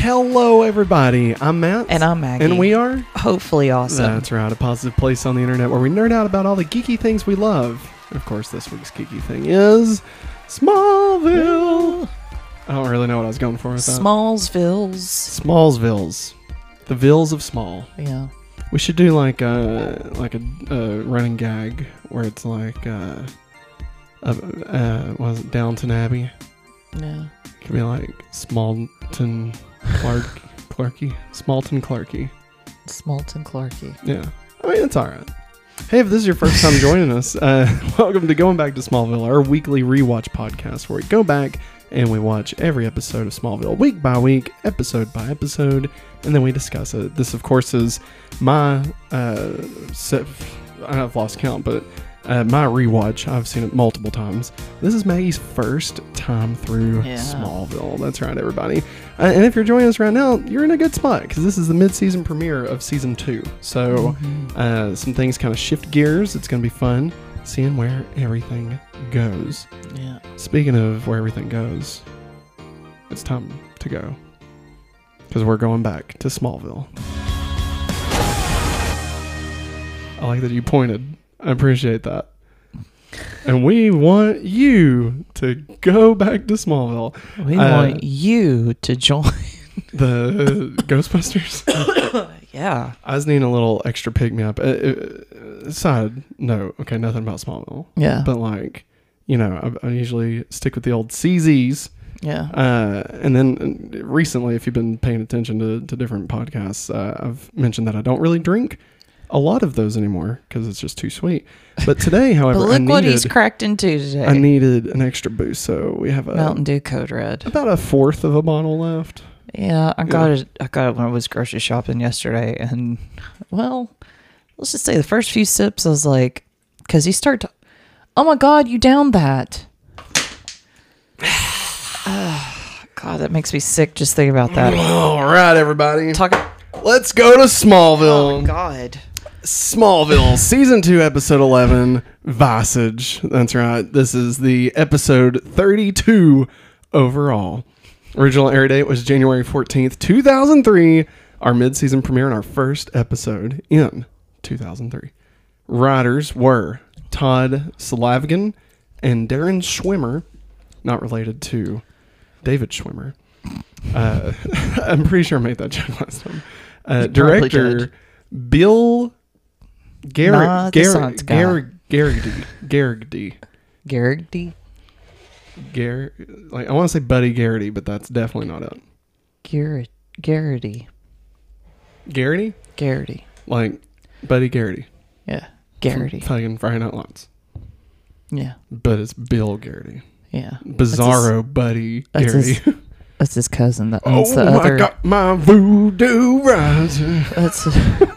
Hello, everybody. I'm Matt. And I'm Maggie. And we are? Hopefully awesome. That's right, a positive place on the internet where we nerd out about all the geeky things we love. And of course, this week's geeky thing is Smallville. I don't really know what I was going for with that. Smallsvilles. Smallsvilles. The vills of Small. Yeah. We should do like a like a, a running gag where it's like uh, uh, uh was it Downton Abbey? Yeah. It could be like Smallton Clark Clarky Smallton Clarky. Smolton Clarky. Yeah, I mean it's all right. Hey, if this is your first time joining us, uh, welcome to Going Back to Smallville, our weekly rewatch podcast where we go back and we watch every episode of Smallville week by week, episode by episode, and then we discuss it. This, of course, is my uh, set, I've lost count, but uh, my rewatch. I've seen it multiple times. This is Maggie's first time through Yeah. Smallville. That's right, everybody. Uh, and if you're joining us right now, you're in a good spot because this is the mid-season premiere of season two. So Mhm. uh, some things kind of shift gears. It's going to be fun seeing where everything goes. Yeah. Speaking of where everything goes, it's time to go because we're going back to Smallville. I like that you pointed. I appreciate that. And we want you to go back to Smallville. We Uh, want you to join. The Ghostbusters. yeah. I was needing a little extra pick me up. Uh, uh, side note, okay, nothing about Smallville, Yeah. but like, you know, I, I usually stick with the old CZs. yeah. Uh, and then uh, recently, if you've been paying attention to, to different podcasts, uh, I've mentioned that I don't really drink a lot of those anymore because it's just too sweet. But today, however, But I look what he's needed, cracked into today. I needed an extra boost. So we have a, Mountain Dew Code Red. about a fourth of a bottle left. Yeah, I got it. I got it when I was grocery shopping yesterday, and well, let's just say the first few sips, I was like, because he start To, oh my god, you downed that! God, that makes me sick just thinking about that. All right, everybody. Talk. Let's go to Oh Smallville. my god. Smallville, season two, episode eleven, Visage. That's right. This is the episode thirty-two overall. Original air date was January fourteenth, two thousand three. Our mid-season premiere and our first episode in two thousand three. Writers were Todd Slavkin and Darren Schwimmer, not related to David Schwimmer. Uh, I'm pretty sure I made that joke last time. Uh, director. Bill Garrett Garrett science guy. Garrett Garrity Garrity Garrity. Garrett like I want to say Buddy Garrity, but that's definitely not it. Garrett. Garrity. Garrity Garrity. like Buddy Garrity. Yeah. Garrity. Fucking Friday Night Lights, Yeah. but it's Bill Garrity. Yeah. Bizarro Buddy that's Garrity. his- That's his cousin that oh owns the my other. god, my voodoo rising. That's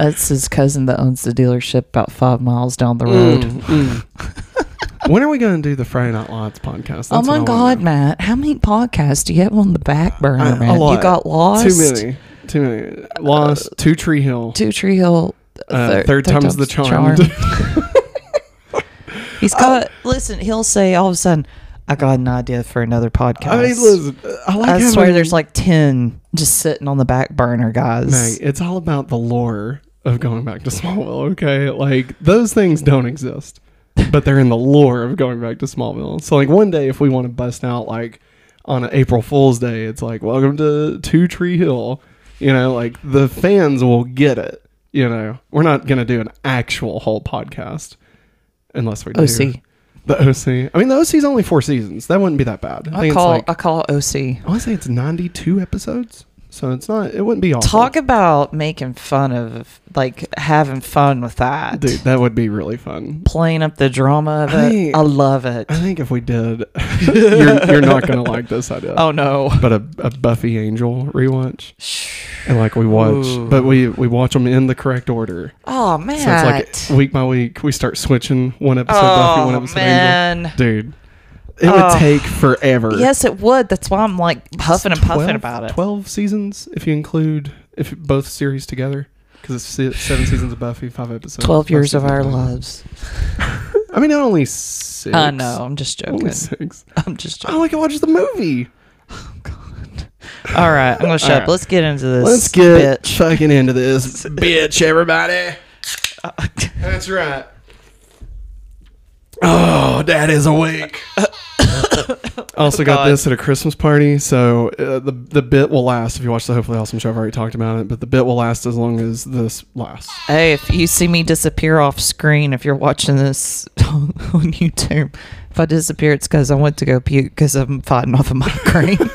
that's his cousin that owns the dealership about five miles down the road. Mm, mm. when are we going to do the Friday Night Lights podcast? That's oh my God. Matt! How many podcasts do you have on the back burner, I- a man? lot. You got lost. Too many. Too many. Lost. Two Tree Hill. Two Tree Hill. Uh, thir- third, time's the charm. He's got. listen, he'll say all of a sudden, "I got an idea for another podcast." I mean, listen. I like I swear, there's like ten just sitting on the back burner, guys. Mate, it's all about the lore of going back to Smallville. Okay, like those things don't exist, but they're in the lore of going back to Smallville. So, like one day, if we want to bust out like on an April Fool's Day, it's like welcome to Two Tree Hill. You know, like the fans will get it. You know, we're not gonna do an actual whole podcast unless we do OC. the OC. I mean, the OC's only four seasons. That wouldn't be that bad. I, I think call it's like I call it OC. I want to say it's 92 episodes. So it's not, it wouldn't be awful. Talk about making fun of, like having fun with that. Dude, that would be really fun. Playing up the drama of it. I- I love it. I think if we did, you're, you're not going to like this idea. Oh no. But a, a Buffy Angel rewatch. And like we watch, Ooh. but we, we watch them in the correct order. Oh man. So it's like week by week, we start switching one episode Buffy, one oh episode Angel. Dude, it would Oh. take forever. Yes, it would. That's why I'm like puffing and puffing about it. 12 seasons if you include if both series together. Because it's seven seasons of Buffy, five episodes. Twelve five years of our Buffy. lives. I mean, not only six. I know. I'm just Only joking. six. I'm just I joking. like to watch the movie. Oh, All right, I'm gonna shut All up. right. Let's get into this. Let's get bitch. fucking into this bitch, everybody. Uh, uh, That's right. Oh, dad is awake. I also got God. this at a Christmas party, so uh, the the bit will last. If you watch the Hopefully Awesome show, I've already talked about it, but the bit will last as long as this lasts. Hey, if you see me disappear off screen, if you're watching this on YouTube, if I disappear, it's because I went to go puke because I'm fighting off a migraine.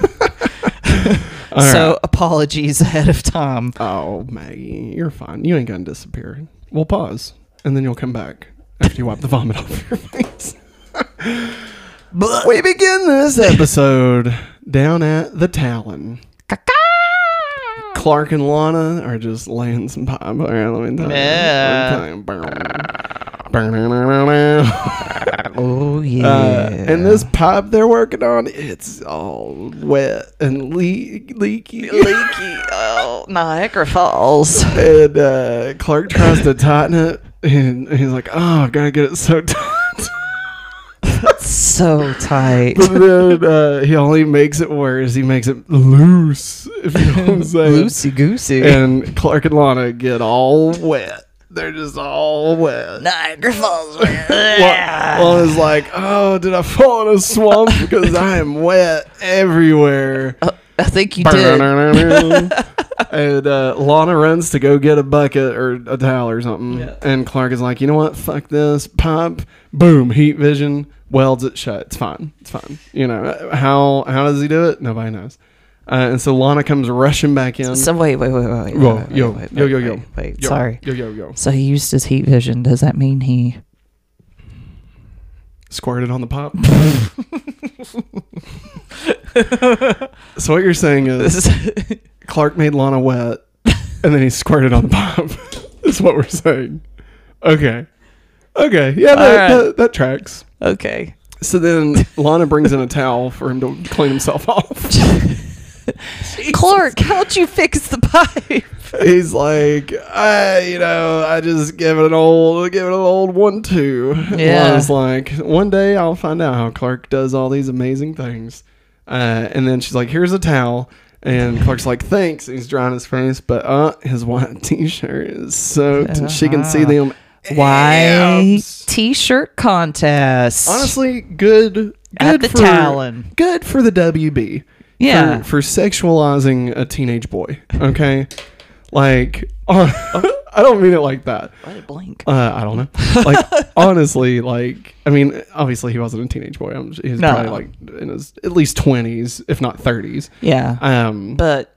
All so right. apologies ahead of time. Oh, Maggie, you're fine. You ain't gonna disappear. We'll pause, and then you'll come back after you wipe the vomit off your face. we begin this episode down at the Talon. Clark and Lana are just laying some pipe. All right, let me tell you. Yeah. Let me tell you. Oh yeah. Uh, and this pipe they're working on, it's all wet and le- leaky. leaky. Oh, Niagara Falls. And uh, Clark tries to tighten it, and he's like, "Oh, I've got to get it so tight." That's so tight. But then uh, he only makes it worse. He makes it loose, if you know what I'm saying. Loosey goosey. And Clark and Lana get all wet. They're just all wet. Niagara Falls. Lana's like, "Oh, did I fall in a swamp because I am wet everywhere?" I think you did. and uh, Lana runs to go get a bucket or a towel or something. Yeah. And Clark is like, you know what? Fuck this. Pop. Boom. Heat vision. Welds it shut. It's fine. It's fine. You know how how does he do it? Nobody knows. Uh, and so Lana comes rushing back in. So wait, wait, wait, wait, wait. Whoa, wait, yo, wait, yo, wait, yo, wait, yo. Wait, Yo, sorry. Yo, yo, yo. So he used his heat vision. Does that mean he? Squirted it on the pop. so what you're saying is Clark made Lana wet, and then he squirted on the pop. Is what we're saying. Okay. Okay. Yeah, that, right. that, that tracks. okay. So then Lana brings in a towel for him to clean himself off. Clark, how'd you fix the pipe? He's like, I, you know, I just give it an old, give it an old one two. Yeah. I was like, one day I'll find out how Clark does all these amazing things. Uh, and then she's like, here's a towel. And Clark's like, thanks. He's drying his face, but uh, his white t-shirt is soaked, and she can see them. White abs. t-shirt contest. Honestly, good. Good At the for, Talon. Good for the WB. Yeah. For, for sexualizing a teenage boy. Okay. like, I don't mean it like that. Why did it blink? Uh, I don't know. Like honestly, like I mean, obviously he wasn't a teenage boy. I'm, he was No. probably like in his at least twenties, if not thirties. Yeah. Um, but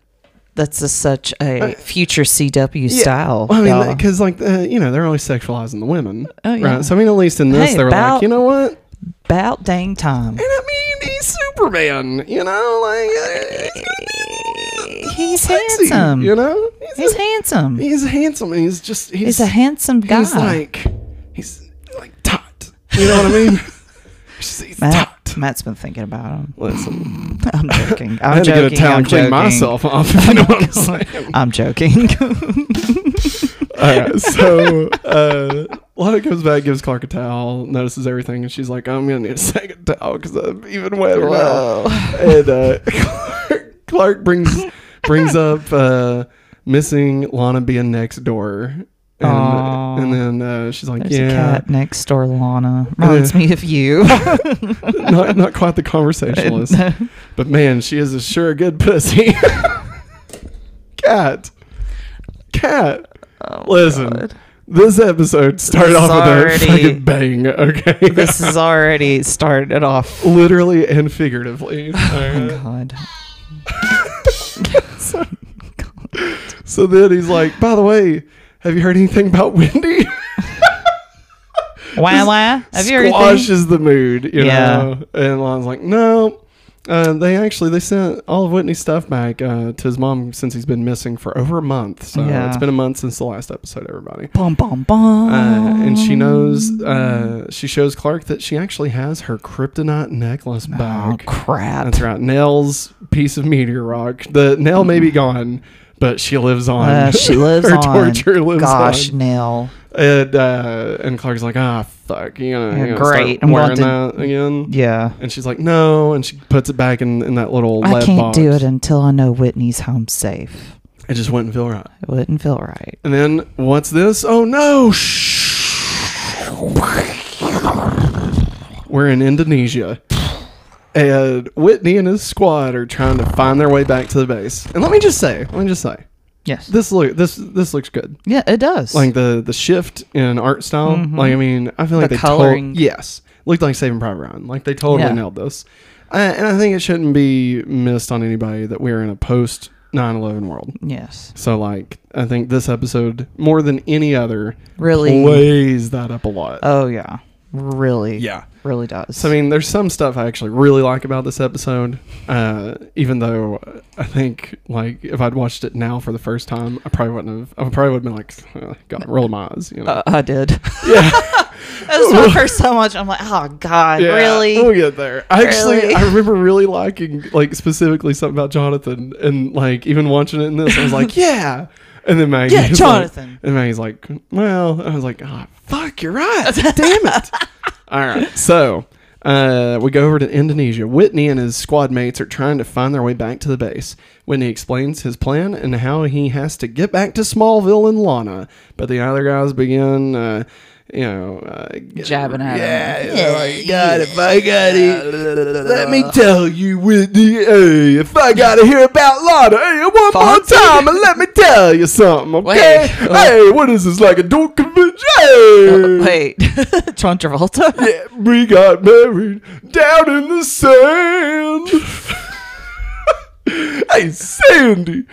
that's a, such a future CW yeah, style. I mean, y'all. because like uh, you know they're always sexualizing the women, Oh, yeah. right? So I mean, at least in this, Hey, they were about- like, you know what? about dang time. And I mean, he's Superman. You know, like uh, He's sexy, handsome. You know, he's, He's a- handsome. he's handsome. And he's just he's, He's a handsome guy. He's like he's like tot. You know what I mean? He's- he's Matt, taut. Matt's been thinking about him. Listen, I'm joking. I'm I had to joking. get a towel I'm and clean myself off. You know what I'm saying. I'm joking. All right, so uh, Lana comes back, gives Clark a towel, notices everything, and she's like, "I'm gonna need a second towel because I'm even wetter now." And uh, Clark, Clark brings brings up uh, missing Lana being next door, and, and then uh, she's like, There's "Yeah, cat next door, Lana. Reminds me of you. not not quite the conversationalist, but man, she is a sure good pussy." cat, cat. Oh, Listen, God. this episode started This off with a fucking bang. Okay, This has already started off. literally and figuratively. Oh. God. So then he's like, "By the way, have you heard anything about Wendy?" Wah wah. Have you heard anything? Squashes the mood, you Yeah. know. And Lon's like, "No." Uh, they actually they sent all of Whitney's stuff back uh, to his mom since he's been missing for over a month. So Yeah. it's been a month since the last episode. Everybody. Bum bum bum. Uh, and she knows, uh, she shows Clark that she actually has her kryptonite necklace Oh back. crap. That's right. Nell's piece of meteor rock. The Nell may be gone, but she lives on. Uh, she lives her on. torture lives Gosh, on. Nell. And uh, and Clark's like, ah, fuck, you know, Yeah, you know great. I'm wearing going that again. Yeah. And she's like, no, and she puts it back in, in that little I can't box. do it until I know Whitney's home safe. It just wouldn't feel right. It wouldn't feel right. And then what's this? Oh no! Shh. We're in Indonesia. And Whitney and his squad are trying to find their way back to the base. And let me just say, let me just say, Yes. this look this this looks good. yeah, it does. Like the the shift in art style. Like I mean, I feel like The they coloring. yes, looked like Saving Private Ryan. Like they totally Yeah. nailed this. Uh, and I think it shouldn't be missed on anybody that we're in a post 9/11 world. yes. So like I think this episode more than any other Really. plays that up a lot. Oh yeah. Really. yeah. Really does. So I mean, there's some stuff I actually really like about this episode. Uh, even though I think like if I'd watched it now for the first time, I probably wouldn't have. I probably would have been like, God, roll my eyes. You know. uh, I did. yeah. that was my first time watching. I'm like, oh god, Yeah, really? We'll get there. I actually, Really? I remember really liking, like, specifically something about Jonathan, and like even watching it in this, I was like, yeah. And then Maggie, Yeah, Jonathan. Like, and Maggie's like, well, I was like, oh, fuck, you're right. Damn it. All right, so. Uh, we go over to Indonesia. Whitney and his squad mates are trying to find their way back to the base. Whitney explains his plan and how he has to get back to Smallville and Lana, but the other guys begin, uh, you know, uh, Jabbing at him. yeah, like, God, if I got it, let me tell you, Whitney, hey, if I gotta hear about Lana, hey, one more time, and let me tell you something, okay? Wait. Hey, what is this, like a dork convention? Hey. Wait, John Travolta. Yeah, we got married down in the sand. Hey, Sandy.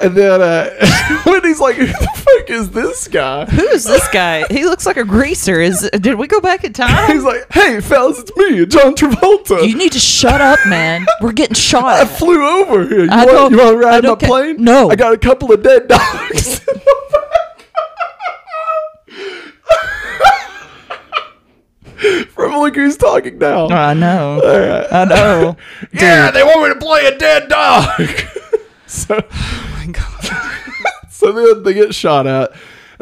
And then uh, Whitney's like, who the fuck is this guy? Who is this guy? He looks like a greaser. Is did we go back in time? He's like, hey, fellas, it's me, John Travolta. You need to shut up, man. We're getting shot. I flew over here. You I want, you want to ride my ca- plane? No. I got a couple of dead dogs. in the back. From Look Who's Talking Now. Oh, I know. I know. Yeah, they want me to play a dead dog. so, Oh my god. so then they get shot at.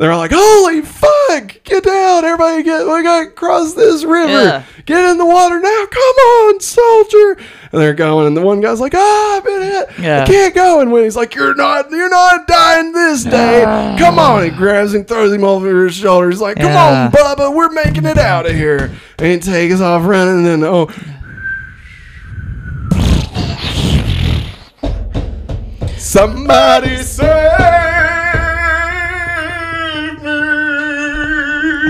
And they're all like, "Holy fuck! Get down, everybody! Get we got to cross this river. Yeah. Get in the water now! Come on, soldier!" And they're going, and the one guy's like, "Ah, I've been hit. Yeah. I can't go." And Winnie's like, "You're not, you're not dying this day. Come on!" He grabs him, throws him over his shoulder. He's like, "Come Yeah. on, Bubba, we're making it out of here." And he takes off running, and then oh. Somebody save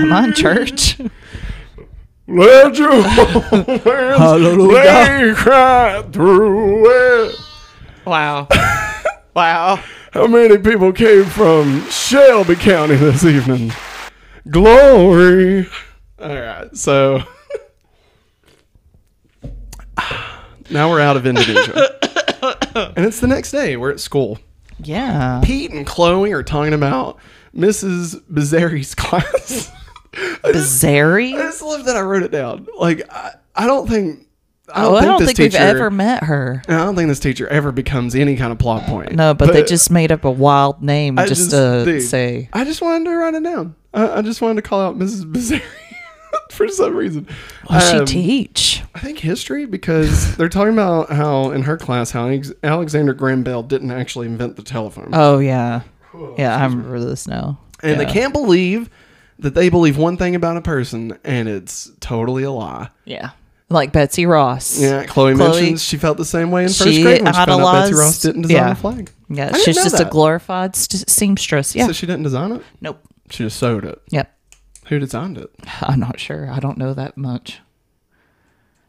Am on, church? Let your hands Hallelujah. cry through it. Wow. Wow. How many people came from Shelby County this evening? Glory. All right, so now we're out of Indonesia. and it's the next day. We're at school. Yeah. Pete and Chloe are talking about Mrs. Bizzari's class. Just, I just love that I wrote it down. Like, I, I don't think. I Oh, I don't think we've ever met her. I don't think this teacher ever becomes any kind of plot point. No, but, they just made up a wild name I just, to dude. say. I just wanted to write it down. I, I just wanted to call out Mrs. Bizzari for some reason. What does she Um, teach? I think history because they're talking about how in her class how Alexander Graham Bell didn't actually invent the telephone, Oh yeah, yeah. I remember this now. and yeah. they can't believe that they believe one thing about a person and it's totally a lie. Yeah, like Betsy Ross. Yeah, Chloe, Chloe- mentions she felt the same way in first grade when she found out Betsy Ross didn't design yeah. a flag. yeah. She's just that. a glorified st- seamstress. Yeah. So she didn't design it. nope. She just sewed it. Yep. Who designed it? I'm not sure. I don't know that much.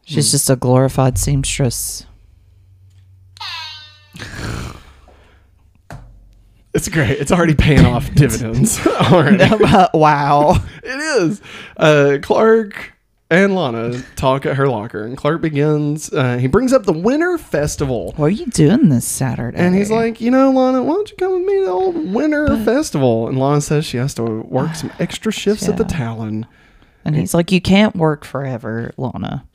Hmm. She's just a glorified seamstress. It's great. It's already paying off dividends already. wow. It is. Uh, Clark and Lana talk at her locker, and Clark begins. Uh, he brings up the Winter Festival, What are you doing this Saturday? and he's like, "You know, Lana, why don't you come with me to the old Winter Festival?" And Lana says she has to work some extra shifts at the Yeah. Talon. and he's like, you can't work forever, Lana.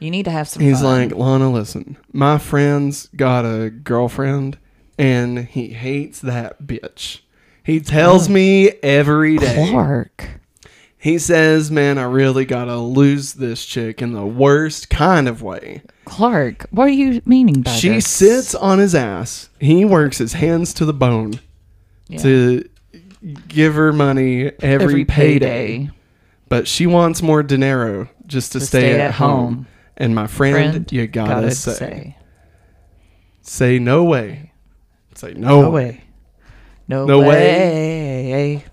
You need to have some. He's fun. like, "Lana, listen, my friend's got a girlfriend, and he hates that bitch." He tells me every day. Clark. He says, "Man, I really gotta lose this chick in the worst kind of way." Clark. What are you meaning by that? She this? sits on his ass. He works his hands to the bone Yeah. to give her money every, every payday. payday. But she wants more dinero just to, stay, at, home. And my friend, Friend, you gotta, gotta say, say, say. no way. Say no, No way. way. No, No way.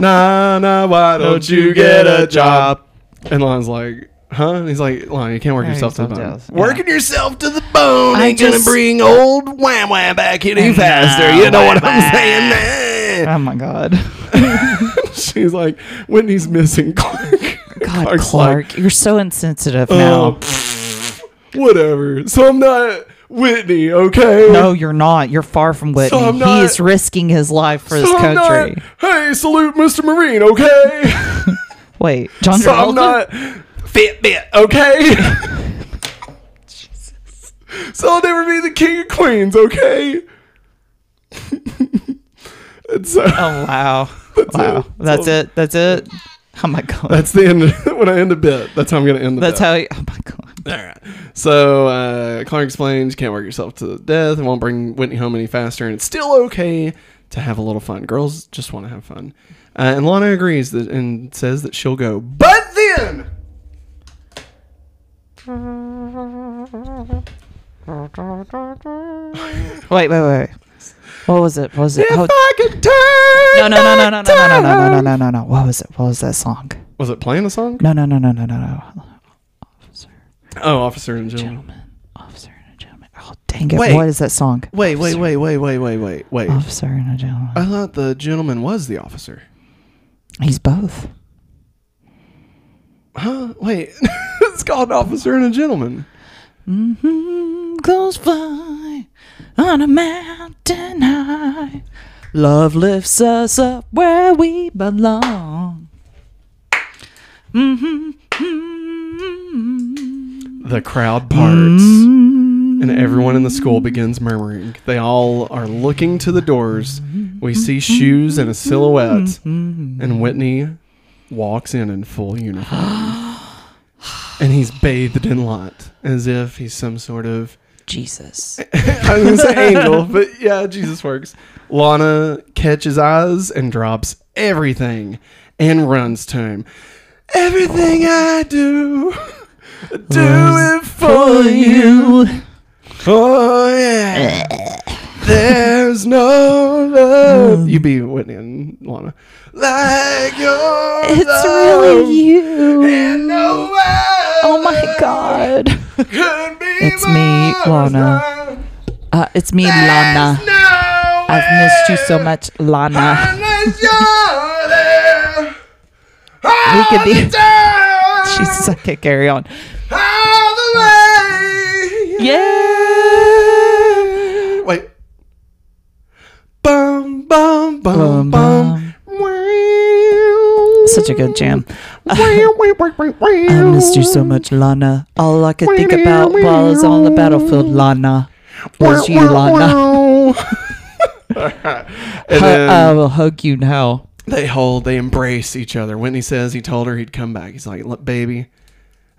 Nah, nah, why don't you get a job? And Lon's like, huh? And he's like, Lon, you can't work yourself to the bone. Yeah. Working yourself to the bone I ain't gonna bring old wham wham back any faster. You know what I'm saying, man? Oh my God. She's like, Whitney's missing Clark. God, Clark's Clark, like, you're so insensitive oh, now. pfft, whatever. So I'm not Whitney, okay? No, you're not. You're far from Whitney. I'm he is risking his life for So I'm country. not, hey, salute Mr. Marine, okay? Wait, John so I'm Travolta? not Fitbit, okay? so I'll never be the king of queens, okay? so Oh wow, wow. it. That's So- it. That's it. Oh my god. that's the end. when I end a bit, that's how I'm gonna end the That's bit. how. You, oh my god. All right. So uh, Clark explains you can't work yourself to death. It won't bring Whitney home any faster, and it's still okay to have a little fun. Girls just want to have fun. Uh, and Lana agrees that and says that she'll go. But then Wait, wait, wait. What was it? What was it? if How- I could turn no, no, no, no, no, no, no, no, no, no, no, no, no, no. What was it? What was that song? Was it playing a song? No, no, no, no, no, no, no. Officer, Oh, officer and gentleman. gentleman, officer and a gentleman. Oh, dang it! Wait. What is that song? Wait, wait, wait, wait, wait, wait, wait, wait. Officer and a gentleman. I thought the gentleman was the officer. He's both. Huh? Wait. it's called officer and a gentleman. Mm-hmm. Goes fly on a mountain high. Love lifts us up where we belong. Mm-hmm. The crowd parts. and everyone in the school begins murmuring. They all are looking to the doors. We see shoes and a silhouette, and Whitney walks in in full uniform. and he's bathed in light, as if he's some sort of Jesus. I was gonna say angel, but yeah, Jesus works. Lana catches eyes and drops everything and runs to him. Everything I do, do it for you. Oh yeah. There's no love. You be Whitney and Lana. Like your It's love. really you. And no one Oh my God. could be It's me, more Lana. Uh, it's me, Lana. no I've missed you so much, Lana. Unless you're there We could be- all the time, Jesus, I can't carry on. all the way. Yeah. Wait. Bum bum bum Bum, bum. Such a good jam. I missed you so much, Lana. All I could think about while I was on the battlefield, Lana, was you, Lana. then I will hug you now. They hold, they embrace each other. Whitney says he told her he'd come back. He's like, "Look, baby,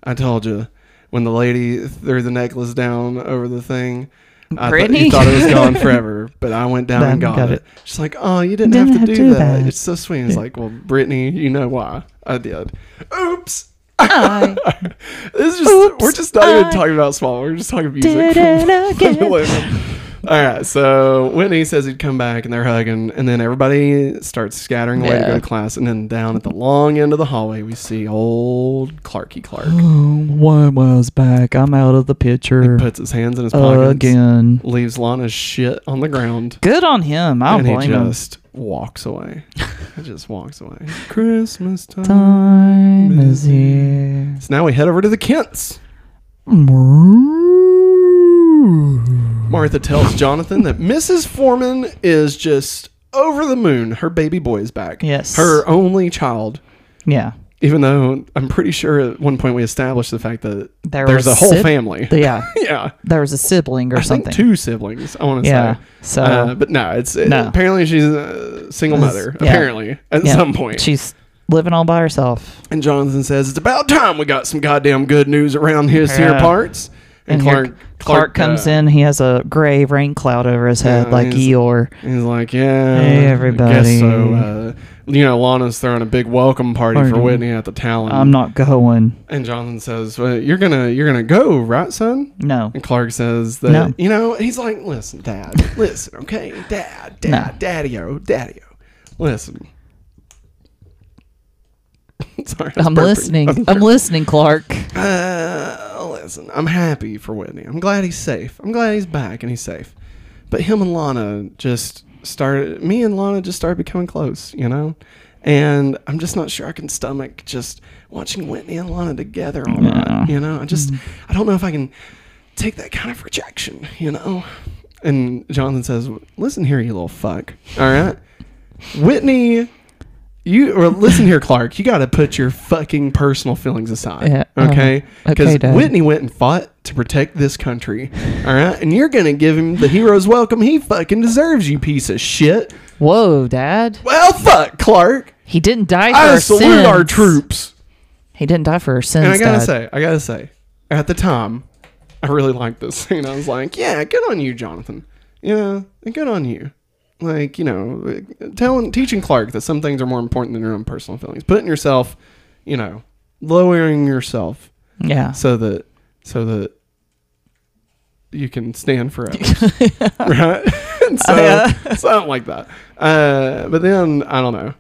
I told you when the lady threw the necklace down over the thing. I thought Brittany? thought it was gone forever, but I went down and got, got it. it. She's like, "Oh, you didn't, Didn't have to have do, do that. that. It's so sweet." He's like, "Well, Brittany, you know why I did." Oops. I This is just Oops, we're just not even talking about small. We're just talking music. did it again. All right, so Whitney says he'd come back, and they're hugging, and then everybody starts scattering away to go Yeah. to class, and then down at the long end of the hallway, we see old Clarky Clark. Oh, one was back. I'm out of the picture Puts his hands in his pockets, again. leaves Lana's shit on the ground, Good on him. I don't and he blame him. just walks away. he just walks away. Christmas time. Time is here. So now we head over to the Kents. Mm-hmm. Martha tells Jonathan that Mrs. Fordman is just over the moon. Her baby boy is back. Yes. Her only child. Yeah. Even though I'm pretty sure at one point we established the fact that There there's was a whole sib- family. Yeah, yeah. there was a sibling or I something. think two siblings, I want to yeah. say. So Uh, but no, it's it- No. apparently she's a single This- mother. yeah. Apparently, at yeah, some point. she's living all by herself. And Jonathan says, It's about time we got some goddamn good news around his here Yeah. parts. And, And here Clark, Clark, comes uh, in. He has a gray rain cloud over his head, Yeah, like he's- Eeyore. He's like, Yeah. Hey, I guess everybody. so, uh, you know, Lana's throwing a big welcome party for Whitney at the Talon. I'm not going. and Jonathan says, well, You're gonna you're gonna go, right, son? No. And Clark says that No. you know, he's like, Listen, Dad, listen, okay? Dad, Dad, No. Daddy O, Daddy O. Listen. Sorry, I was I'm listening. I was I'm listening, Clark. Uh, listen, I'm happy for Whitney. I'm glad he's safe. I'm glad he's back and he's safe. But him and Lana just started, me and Lana just started becoming close, you know? And I'm just not sure I can stomach just watching Whitney and Lana together all Yeah. night, you know? I just, I don't know if I can take that kind of rejection, you know? And Jonathan says, listen here, you little fuck. All right? Whitney you or listen here, Clark. You got to put your fucking personal feelings aside, Yeah, uh, okay? Because okay, Whitney went and fought to protect this country, all right? And you're gonna give him the hero's welcome he fucking deserves, you piece of shit. Whoa, Dad. Well, fuck, Clark. He didn't die for I our salute sins. our troops. He didn't die for our sins, And I gotta Dad. say, I gotta say, at the time, I really liked this scene. I was like, yeah, good on you, Jonathan. Yeah, good on you. Like, you know, telling, teaching Clark that some things are more important than your own personal feelings. Putting yourself, you know, lowering yourself Yeah. so that, so that you can stand for others, right? And so, Yeah. something like that. Uh, but then I don't know.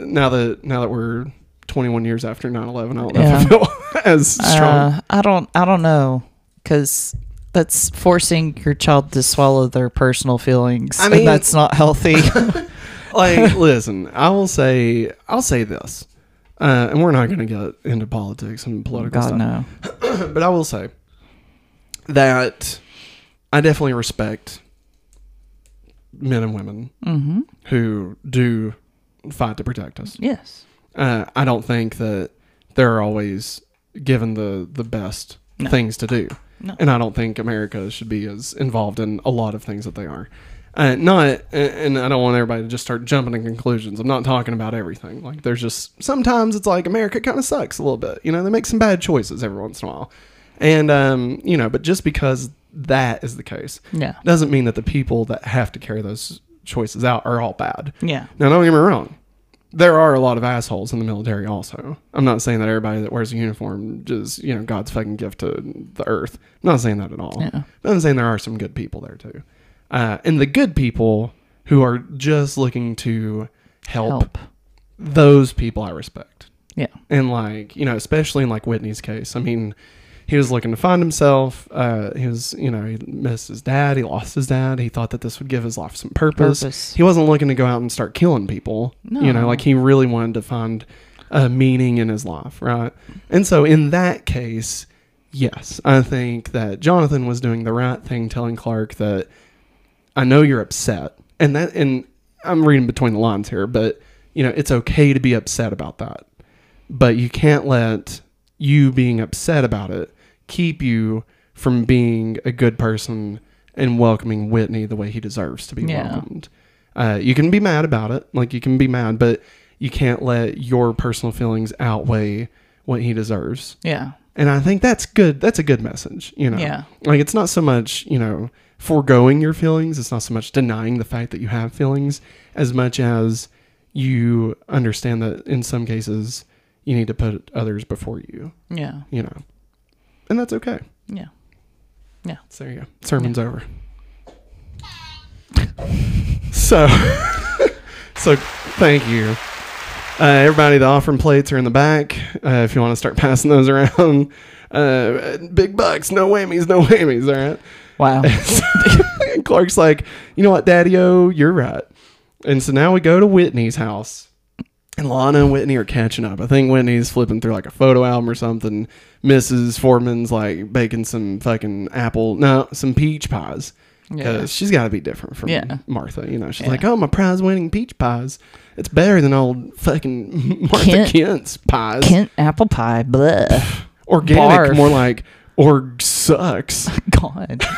Now that now that we're 21 years after 9/11, I don't know if I feel as strong. Uh, I don't. I don't know, because that's forcing your child to swallow their personal feelings, I mean- and that's not healthy. like, listen, I will say, I'll say this, uh, and we're not going to get into politics and political God stuff, no. but I will say that I definitely respect men and women Mm-hmm. who do fight to protect us. Yes. Uh, I don't think that they're always given the the best No. things to do, No. and I don't think America should be as involved in a lot of things that they are. Uh, not, and- I don't want everybody to just start jumping to conclusions. I'm not talking about everything. Like, there's just sometimes it's like America kind of sucks a little bit. You know, they make some bad choices every once in a while, and um, you know, but just because that is the case Yeah. doesn't mean that the people that have to carry those choices out are all bad. Yeah. Now, don't get me wrong. There are a lot of assholes in the military also. I'm not saying that everybody that wears a uniform is, you know, God's fucking gift to the earth. I'm not saying that at all. Yeah. But I'm saying there are some good people there too. Uh, and the good people who are just looking to help, Help. those people I respect. Yeah. And like, you know, especially in like Whitney's case. I mean, he was looking to find himself. Uh, he was, you know, he missed his dad. He lost his dad. He thought that this would give his life some purpose. Purpose. He wasn't looking to go out and start killing people. No. You know, like he really wanted to find a meaning in his life, right? And so in that case, yes, I think that Jonathan was doing the right thing telling Clark that I know you're upset. And that and I'm reading between the lines here, but you know, it's okay to be upset about that. But you can't let you being upset about it keep you from being a good person and welcoming Whitney the way he deserves to be Yeah. welcomed. Uh, you can be mad about it, like you can be mad, but you can't let your personal feelings outweigh what he deserves. Yeah. And I think that's good. That's a good message, you know. Yeah. Like it's not so much, you know, foregoing your feelings. It's not so much denying the fact that you have feelings as much as you understand that in some cases you need to put others before you, Yeah. you know. And that's okay. Yeah. Yeah. So there you go. Sermon's over. So, so thank you. Uh, everybody, the offering plates are in the back. Uh, if you want to start passing those around, uh, big bucks, no whammies, no whammies. All right. Wow. and Clark's like, you know what, Daddy O, you're right. And so now we go to Whitney's house. And Lana and Whitney are catching up. I think Whitney's flipping through like a photo album or something. Mrs. Fordman's like baking some fucking apple, no, some peach pies. because Yeah. she's got to be different from Yeah. Martha. You know, she's Yeah. like, oh, my prize winning peach pies. It's better than old fucking Martha Kent- Kent's pies. Kent apple pie. Blah. Organic, barf. more like org sucks. God.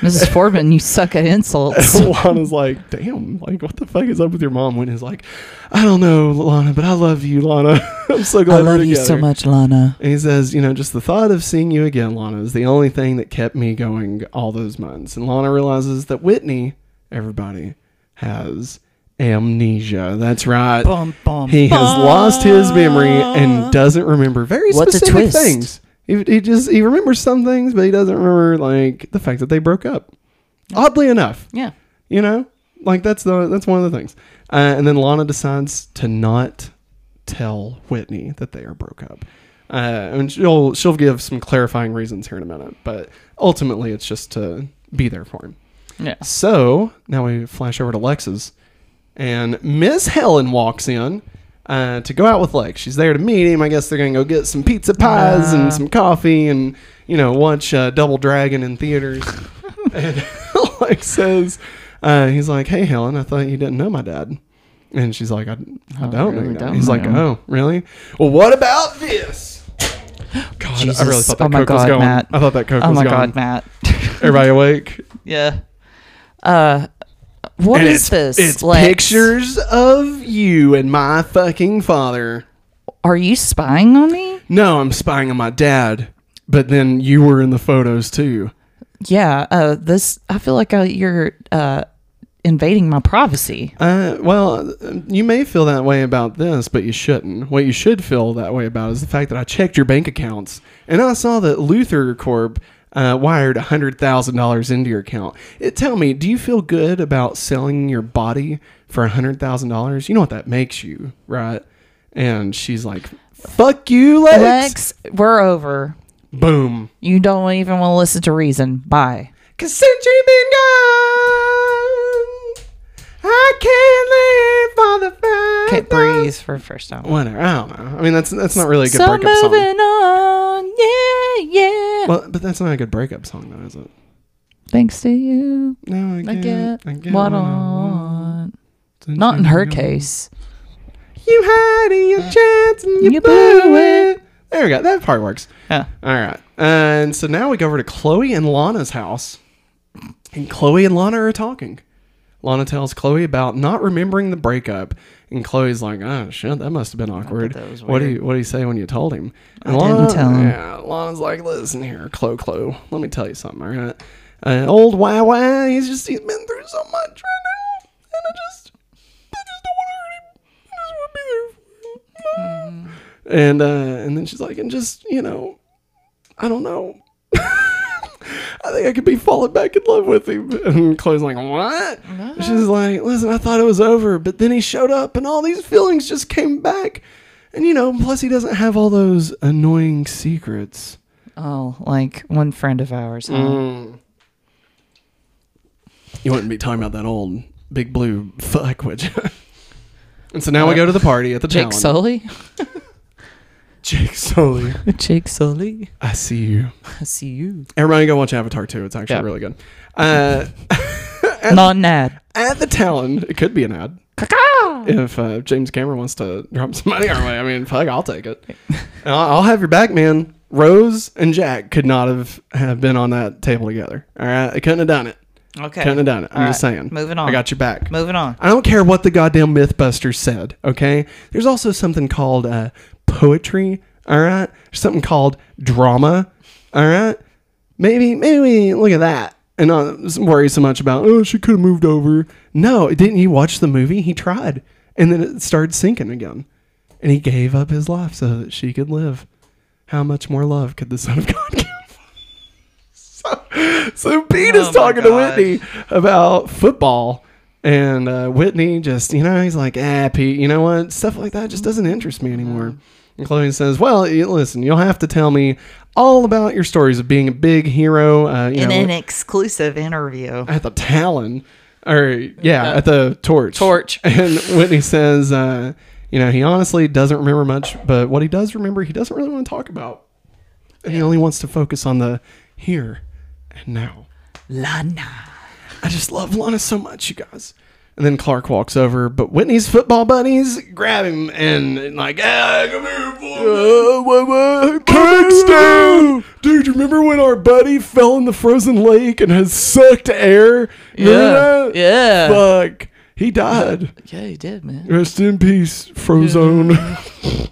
Mrs. Fordman, you suck at insults. Lana's like, damn, like what the fuck is up with your mom? Whitney's like, I don't know, Lana, but I love you, Lana. I'm so glad I love we're you together. so much, Lana. And he says, you know, just the thought of seeing you again, Lana, is the only thing that kept me going all those months. And Lana realizes that Whitney, everybody, has amnesia. That's right. Bum, bum, He has bum. lost his memory and doesn't remember very What's a specific things. He, he just he remembers some things, but he doesn't remember like the fact that they broke up. Oddly enough, Yeah. you know, like that's the that's one of the things. Uh, and then Lana decides to not tell Whitney that they are broke up. Uh, and she'll she'll give some clarifying reasons here in a minute, but ultimately it's just to be there for him. Yeah. So now we flash over to Lex's, and Miss Helen walks in uh, to go out with Lex. She's there to meet him. I guess they're gonna go get some pizza pies Uh. and some coffee, and you know watch uh, Double Dragon in theaters. and Lex says, uh, he's like, "Hey Helen, I thought you didn't know my dad." And she's like, "I, I don't know." your dad." don't He's like, know. "Oh, really? Well, what about this?" God, I really Jesus. thought that Oh my Coke was God, going. Matt. I thought that Coke Oh was my going. God, Matt. Everybody awake? yeah. Uh, what and is it's, this? It's Lex? pictures of you and my fucking father. Are you spying on me? No, I'm spying on my dad. But then you were in the photos too. Yeah. Uh, this. I feel like uh, you're uh invading my privacy. Uh, well, you may feel that way about this, but you shouldn't. What you should feel that way about is the fact that I checked your bank accounts and I saw that LuthorCorp uh, wired $100,000 into your account. It, tell me, do you feel good about selling your body for $100,000? You know what that makes you, right? And she's like, fuck you, Lex. Lex, we're over. Boom. You don't even want to listen to reason. Bye. Cause since you've been gone, I can't live for the first Can't breathe for the first time. Whatever. I don't know. I mean, that's that's not really a good so breakup song. moving on. Yeah, yeah. Well, but that's not a good breakup song, though, is it? Thanks to you, No, I I get, I get what I I want. Not in her case. You had your uh, chance and you, You blew blew it. There we go. That part works. Yeah. All right. And so now we go over to Chloe and Lana's house. And Chloe and Lana are talking. Lana tells Chloe about not remembering the breakup. And Chloe's like, oh, shit, that must have been awkward. What do you What do you say when you told him? And I didn't tell him. Yeah, Lana's like, listen here, Chloe, Chloe. Let me tell you something, all right? Uh, old Wah, he's just he's been through so much right now, and I just, I just don't want to hurt him. I just want to be there for him. And uh, and then she's like, and just you know, I don't know. I think I could be falling back in love with him. And Chloe's like, what? She's like, listen, I thought it was over, but then he showed up, and all these feelings just came back. And you know, plus he doesn't have all those annoying secrets. Oh, like one friend of ours. Huh? Mm. You wouldn't be talking about that old big blue fuck, would you? and so now we go to the party at the Jake. Sully. Jake Sully. Jake Sully. I see you. I see you. Everybody go watch Avatar 2. It's actually Yeah. really good. Uh, Not an ad. at the Talon, it could be an ad. If uh, James Cameron wants to drop some money our way, I mean, fuck, I'll take it. And I'll, I'll have your back, man. Rose and Jack could not have, have been on that table together. All right, they couldn't have done it. Okay. Couldn't have done it. I'm All just right, saying. moving on. I got your back. Moving on. I don't care what the goddamn Mythbusters said. Okay, there's also something called uh, poetry. All right, there's something called drama. All right, maybe maybe look at that and not worry so much about oh she could have moved over. No, didn't you watch the movie? He tried, and then it started sinking again, and he gave up his life so that she could live. How much more love could the Son of God give? so, so Pete Oh is my talking to Whitney about football. And uh, Whitney just, you know, he's like, ah, Pete, you know what? Stuff like that just doesn't interest me anymore. And Chloe says, well, you, listen, you'll have to tell me all about your stories of being a big hero. Uh, you In know, an exclusive interview. at the Talon, or yeah, at the Torch. Torch. And Whitney says, uh, you know, he honestly doesn't remember much, but what he does remember, he doesn't really want to talk about. And he only wants to focus on the here and now. Lana. I just love Lana so much, you guys. And then Clark walks over, but Whitney's football buddies grab him and like, ah, come here, boy. Uh, what, what? Dude, you remember when our buddy fell in the frozen lake and has sucked air? Remember that? Yeah. Fuck. He died. Yeah, he did, man. Rest in peace, Frozone.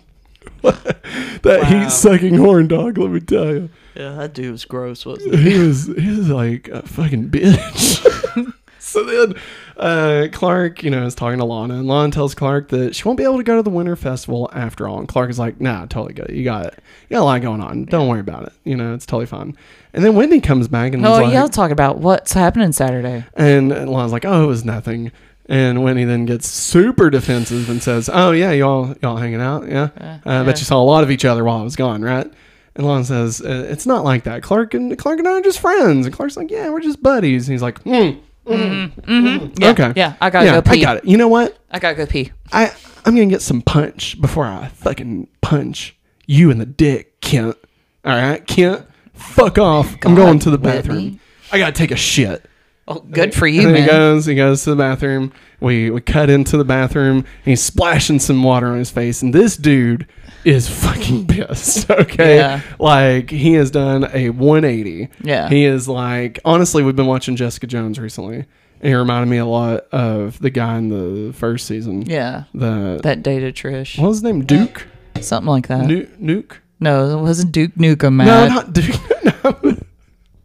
that Wow. heat sucking horn dog, let me tell you. Yeah, that dude was gross, wasn't he? He was he was like a fucking bitch. so then uh, Clark, you know, is talking to Lana, and Lana tells Clark that she won't be able to go to the Winter Festival after all. And Clark is like, nah, totally good. You got it. You got a lot going on. Don't worry about it. You know, it's totally fine. And then Whitney comes back and Oh, is like, yeah, I'll talk about what's happening Saturday. and Lana's like, oh, it was nothing. And Whitney then gets super defensive and says, "Oh yeah, y'all y'all hanging out, yeah. Uh, Uh, I bet you saw a lot of each other while I was gone, right?" And Lana says, uh, "It's not like that. Clark and Clark and I are just friends." And Clark's like, "Yeah, we're just buddies." And he's like, "Hmm, Mm-hmm. Mm-hmm. Mm-hmm. Yeah, okay, Yeah, I gotta yeah, go pee. I got it. You know what? I gotta go pee. I I'm gonna get some punch before I fucking punch you in the dick, Kent. All right, Kent, fuck off. I'm going to the bathroom. Whitney. I gotta take a shit." Oh, good for you, and then man. He goes, he goes to the bathroom. We we cut into the bathroom. And he's splashing some water on his face, and this dude is fucking pissed. Okay, Yeah. like he has done a 180. Yeah. he is like honestly, we've been watching Jessica Jones recently, and he reminded me a lot of the guy in the first season. yeah, the that dated Trish, what was his name? Eh, Duke something like that. Nu- Nuke. no, it wasn't Duke Nukem, No, Matt. not Duke. no.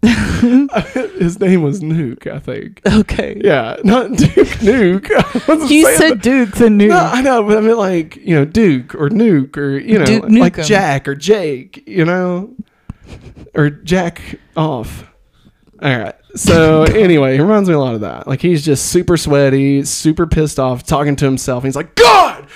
his name was Nuke, I think. okay. Yeah, not Duke Nuke. You said Duke the Nuke. No, I know, but I mean like you know Duke or Nuke or you know Duke like Nukem. Jack or Jake, you know, or Jack off. All right. So anyway, he reminds me a lot of that. Like he's just super sweaty, super pissed off, talking to himself. He's like, God,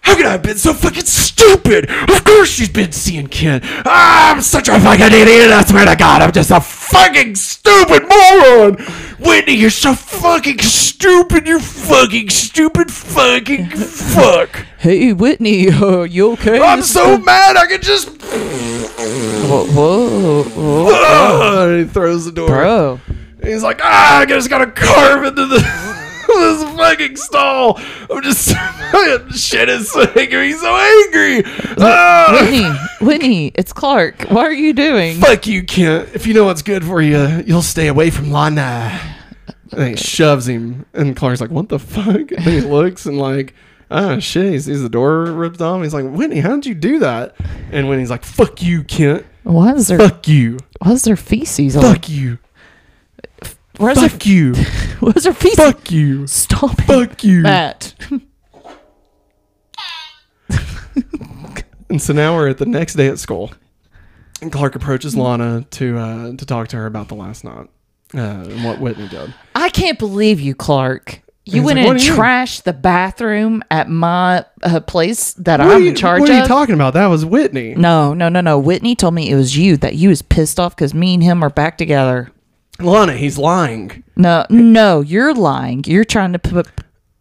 how could I have been so fucking stupid? Of course she's been seeing Ken. Ah, I'm such a fucking idiot. I swear to God, I'm just a fucking stupid moron. Whitney, you're so fucking stupid. You fucking stupid fucking fuck. Hey, Whitney, uh, you okay? I'm This- so mad. I can just. Whoa, whoa, whoa. He throws the door. bro. He's like, ah, I just gotta carve into the this fucking stall. I'm just shit is making me so angry. Ah, Whitney, Whitney, it's Clark. What are you doing? fuck you, Kent. If you know what's good for you, you'll stay away from Lana. And he shoves him, and Clark's like, "What the fuck?" And he looks and like, ah, shit. He sees the door ripped off. He's like, "Whitney, how did you do that?" And Whitney's like, "Fuck you, Kent. Why is there? Fuck you. Why is there feces on? Fuck you. Where's there? Fuck you. Where's there feces? Fuck you. Stop it, Fuck you." Matt. And so now we're at the next day at school, and Clark approaches Lana to uh, to talk to her about the last night uh, and what Whitney did. I can't believe you, Clark. You went like, and do you mean?" trashed the bathroom at my uh, place that What I'm you, in charge of. what are you of. talking about? That was Whitney. no, no, no, no. Whitney told me it was you that you was pissed off because me and him are back together. Lana, he's lying. No, no, you're lying. You're trying to put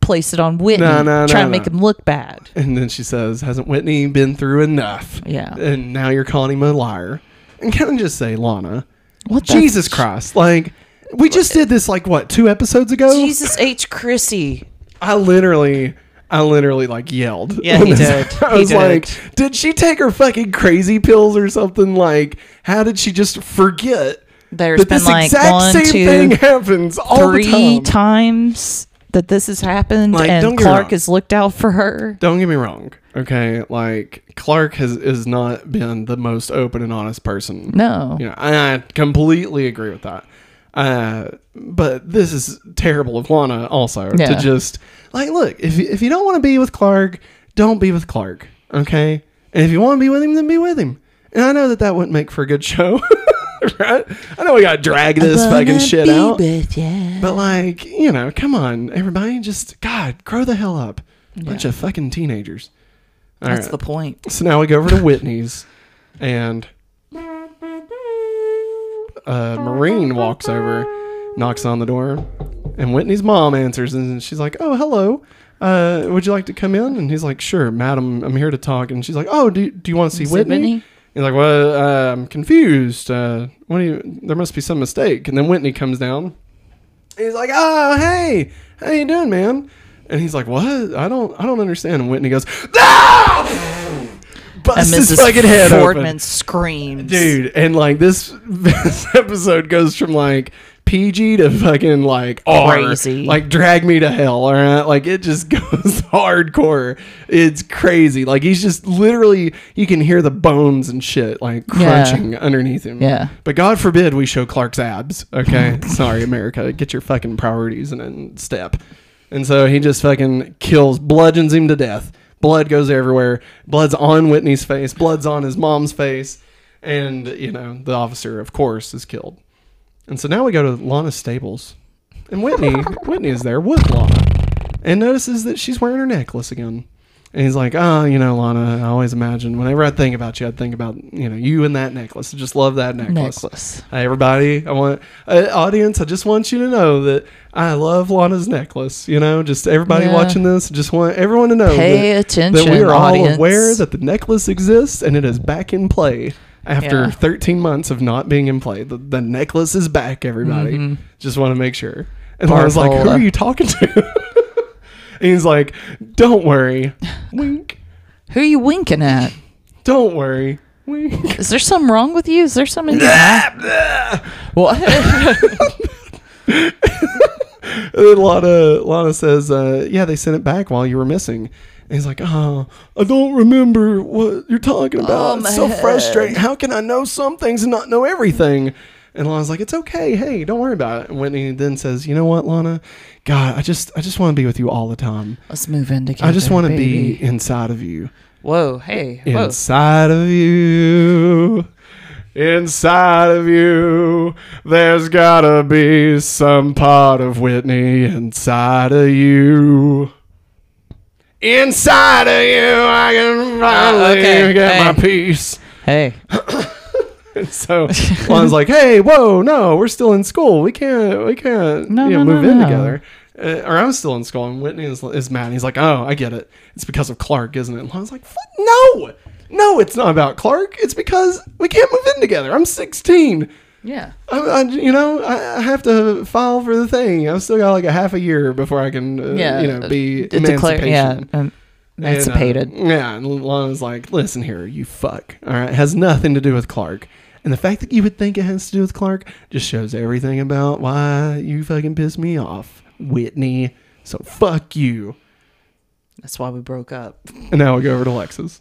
place it on Whitney, No, no, no, trying to make him look bad. And then she says, "Hasn't Whitney been through enough?" Yeah. And now you're calling him a liar. And can I just say, Lana, What the Jesus Christ, like we just did this like what two episodes ago? Jesus H. Chrissy. I literally, I literally like yelled. Yeah, he this- did. I He was did. like, did she take her fucking crazy pills or something? Like, how did she just forget There's that been this like exact one, same two, thing happens all the three time? times that this has happened, Like, and Clark has looked out for her. Don't get me wrong, okay? Like Clark has is not been the most open and honest person. No, You know, I, I completely agree with that. Uh, but this is terrible of Lana also Yeah. to just like look if if you don't want to be with Clark, don't be with Clark, okay? And if you want to be with him, then be with him. And I know that that wouldn't make for a good show, right? I know we got to drag this fucking shit out, but like you know, come on, everybody, just God, grow the hell up, bunch of fucking teenagers. All That's right. the point. So now we go over to Whitney's, and a Marine walks over, knocks on the door, and Whitney's mom answers, and she's like, "Oh, hello. Uh, would you like to come in?" And he's like, "Sure, madam. I'm here to talk." And she's like, "Oh, do, do you want to see Whitney?" Whitney? He's like, "Well, uh, I'm confused. Uh, what do you? There must be some mistake." And then Whitney comes down, he's like, "Oh, hey, how you doing, man?" And he's like, "What? I don't, I don't understand." And Whitney goes, "Ah!" And Busts his Mrs. fucking head Fordman open, screams. dude. And like this, this episode goes from like PG to fucking like R. Crazy. like drag me to hell. All right, like it just goes hardcore. It's crazy. Like he's just literally, you can hear the bones and shit like Yeah. crunching underneath him. Yeah. But God forbid we show Clark's abs. Okay. Sorry, America. Get your fucking priorities in, in step. And so he just fucking kills, bludgeons him to death. Blood goes everywhere. Blood's on Whitney's face. Blood's on his mom's face. And, you know, the officer, of course, is killed. And so now we go to Lana's stables. And Whitney, Whitney is there with Lana. And notices that she's wearing her necklace again. And he's like, oh, you know, Lana, I always imagine whenever I think about you, I'd think about, you know, you and that necklace. I just love that necklace. necklace. Hey, everybody, I want, uh, audience, I just want you to know that I love Lana's necklace. You know, just everybody Yeah. watching this, just want everyone to know Pay that, attention, that we are audience. all aware that the necklace exists and it is back in play after Yeah. 13 months of not being in play. The, the necklace is back, everybody. Mm-hmm. Just want to make sure. And I was like, who are you talking to? and he's like, don't worry. Wink. Who are you winking at? Don't worry. Wink. Is there something wrong with you? Is there something? in your eye? what? Lana, Lana says, uh, "Yeah, they sent it back while you were missing." And he's like, "Oh, I don't remember what you're talking about. Oh, it's so my frustrating. How can I know some things and not know everything?" And Lana's like, "It's okay. Hey, don't worry about it." And Whitney then says, "You know what, Lana? God, I just, I just want to be with you all the time. Let's move in together. I just want to be inside of you, Whoa, hey, whoa. inside of you." Inside of you, there's gotta be some part of Whitney inside of you. Inside of you, I can finally okay, get hey. my peace. Hey, And so Lon's like, "Hey, whoa, no, we're still in school. We can't, we can't, No, you know, no, move no, in together." Uh, or I'm still in school, and Whitney is, is mad. And he's like, "Oh, I get it. It's because of Clark, isn't it?" And Lon's like, "Fuck, no, no, it's not about Clark. It's because we can't move in together. I'm 16. Yeah. I, I you know, I, I have to file for the thing. I've still got like a half a year before I can, uh, Yeah, you know, be declare- yeah, emancipation." um, And, uh, emancipated. yeah, and Lana's like, listen here, you fuck. All right, it has nothing to do with Clark. And the fact that you would think it has to do with Clark just shows everything about why you fucking piss me off, Whitney. So fuck you. That's why we broke up. And now we go over to Lex's.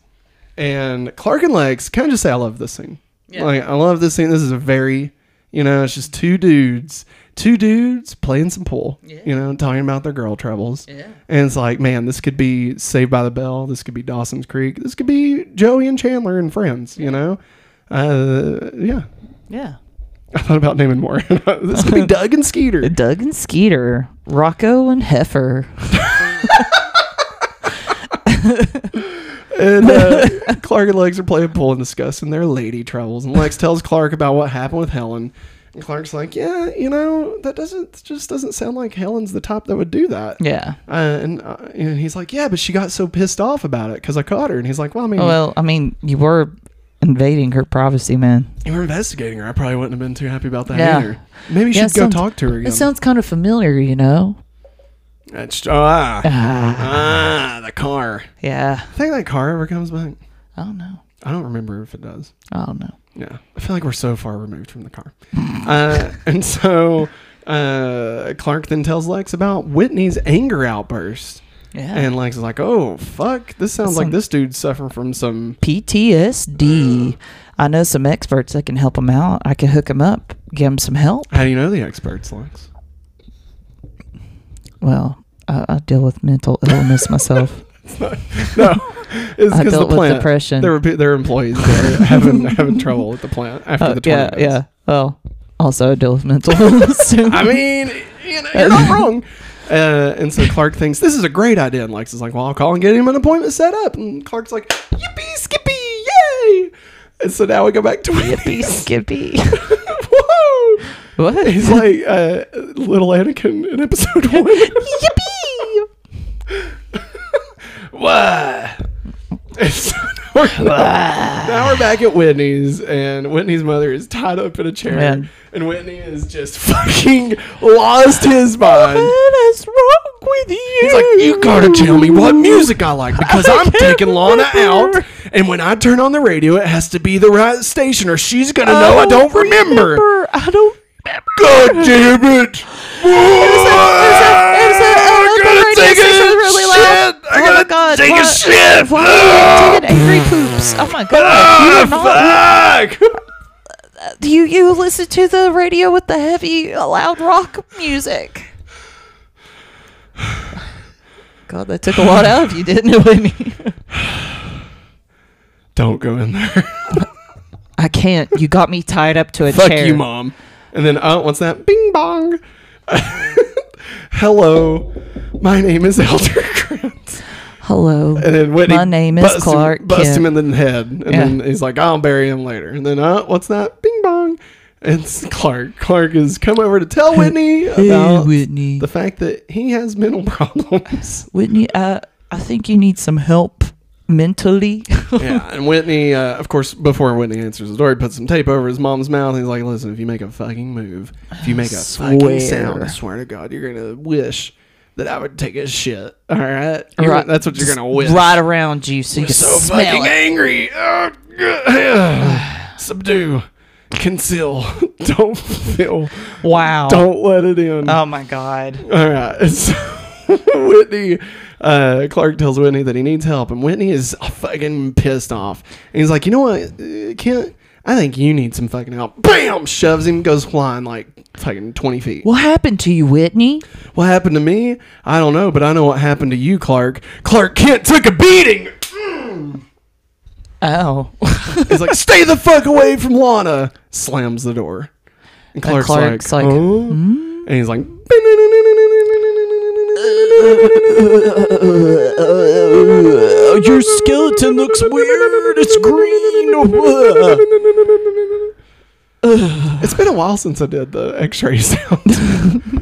And Clark and Lex, can I just say I love this scene? Yeah. Like, I love this scene. This is a very, you know, it's just two dudes, two dudes playing some pool, Yeah. you know, talking about their girl troubles. Yeah. And it's like, man, this could be Saved by the Bell. This could be Dawson's Creek. This could be Joey and Chandler and Friends, you know? Uh, yeah. Yeah. I thought about naming more. this could be Doug and Skeeter. Doug and Skeeter, Rocko and Heffer. And uh, Clark and Lex are playing pool and discussing their lady troubles. And Lex tells Clark about what happened with Helen. And Clark's like, yeah, you know, that doesn't just doesn't sound like Helen's the type that would do that. Yeah. Uh, and, uh, and he's like, yeah, but she got so pissed off about it because I caught her. And he's like, well, I mean, Well, I mean, you were invading her privacy, man. you were investigating her. I probably wouldn't have been too happy about that Yeah. either. Maybe you Yeah, should go sounds- talk to her again. It sounds kind of familiar, you know? That's, Ah, ah, the car. yeah. I think that car ever comes back. I don't know. I don't remember if it does. I don't know. Yeah, I feel like we're so far removed from the car. uh, and so uh, Clark then tells Lex about Whitney's anger outburst. Yeah. And Lex is like, oh, fuck. This sounds like this dude's suffering from some. PTSD. I know some experts that can help him out. I can hook him up, give him some help. How do you know the experts, Lex? Well, I, I deal with mental illness myself. no, it's because the plant. depression. There were pe- there are employees there having having trouble with the plant after Uh, the yeah, tornadoes. yeah. Well, also I deal with mental illness. I mean, you know, you're not wrong. Uh, and so Clark thinks this is a great idea, and Lex is like, "Well, I'll call and get him an appointment set up." And Clark's like, "Yippee, Skippy, yay!" And so now we go back to Yippee Skippy. Whoa! What? He's like uh, little Anakin in episode one. Yippee! So now we're, now we're back at Whitney's, and Whitney's mother is tied up in a chair, Man. and Whitney is just fucking lost his mind. What is wrong with you? He's like, you gotta tell me what music I like because I I'm taking Lana out, and when I turn on the radio, it has to be the right station, or she's gonna know I don't remember. I don't remember. God damn it! It was a- I it was a gotta take a station really loud. shit. I Oh God, take a shit. Why are you taking angry poops? Oh my god! You, are not, Ah, fuck! you you listen to the radio with the heavy, loud rock music. God, that took a lot out of you, didn't it, Whitney? Don't go in there. I can't. You got me tied up to a Fuck chair. Fuck you, mom. And then, oh, what's that? Bing bong. Hello, my name is Elder Grant. Hello. And then Whitney My name is Clark Him, busts him in the head, and Yeah. then he's like, "I'll bury him later." And then, uh, what's that? Bing bong. It's Clark. Clark has come over to tell Whitney about Whitney. the fact that he has mental problems. Whitney, uh, I think you need some help mentally. yeah, and Whitney, uh, of course, before Whitney answers the door, he puts some tape over his mom's mouth. He's like, "Listen, if you make a fucking move, if you make a fucking Swear. sound, I swear to God, you're gonna wish that I would take a shit. All right, You're- Right. that's what you're gonna wish. right around you so you I'm so fucking it. angry. Subdue, conceal, don't feel, Wow. don't let it in. Oh my god. All right. So Whitney, uh, Clark tells Whitney that he needs help, and Whitney is fucking pissed off. And he's like, you know what, uh, Kent? I think you need some fucking help. Bam! Shoves him, goes flying like fucking 20 feet. What happened to you, Whitney? What happened to me? I don't know, but I know what happened to you, Clark. Clark Kent took a beating. Oh. He's like, stay the fuck away from Lana. Slams the door. And Clark's, Clark's like, like, "Huh?" and he's like, Your skeleton looks weird. It's green. It's been a while since I did the X-ray sound.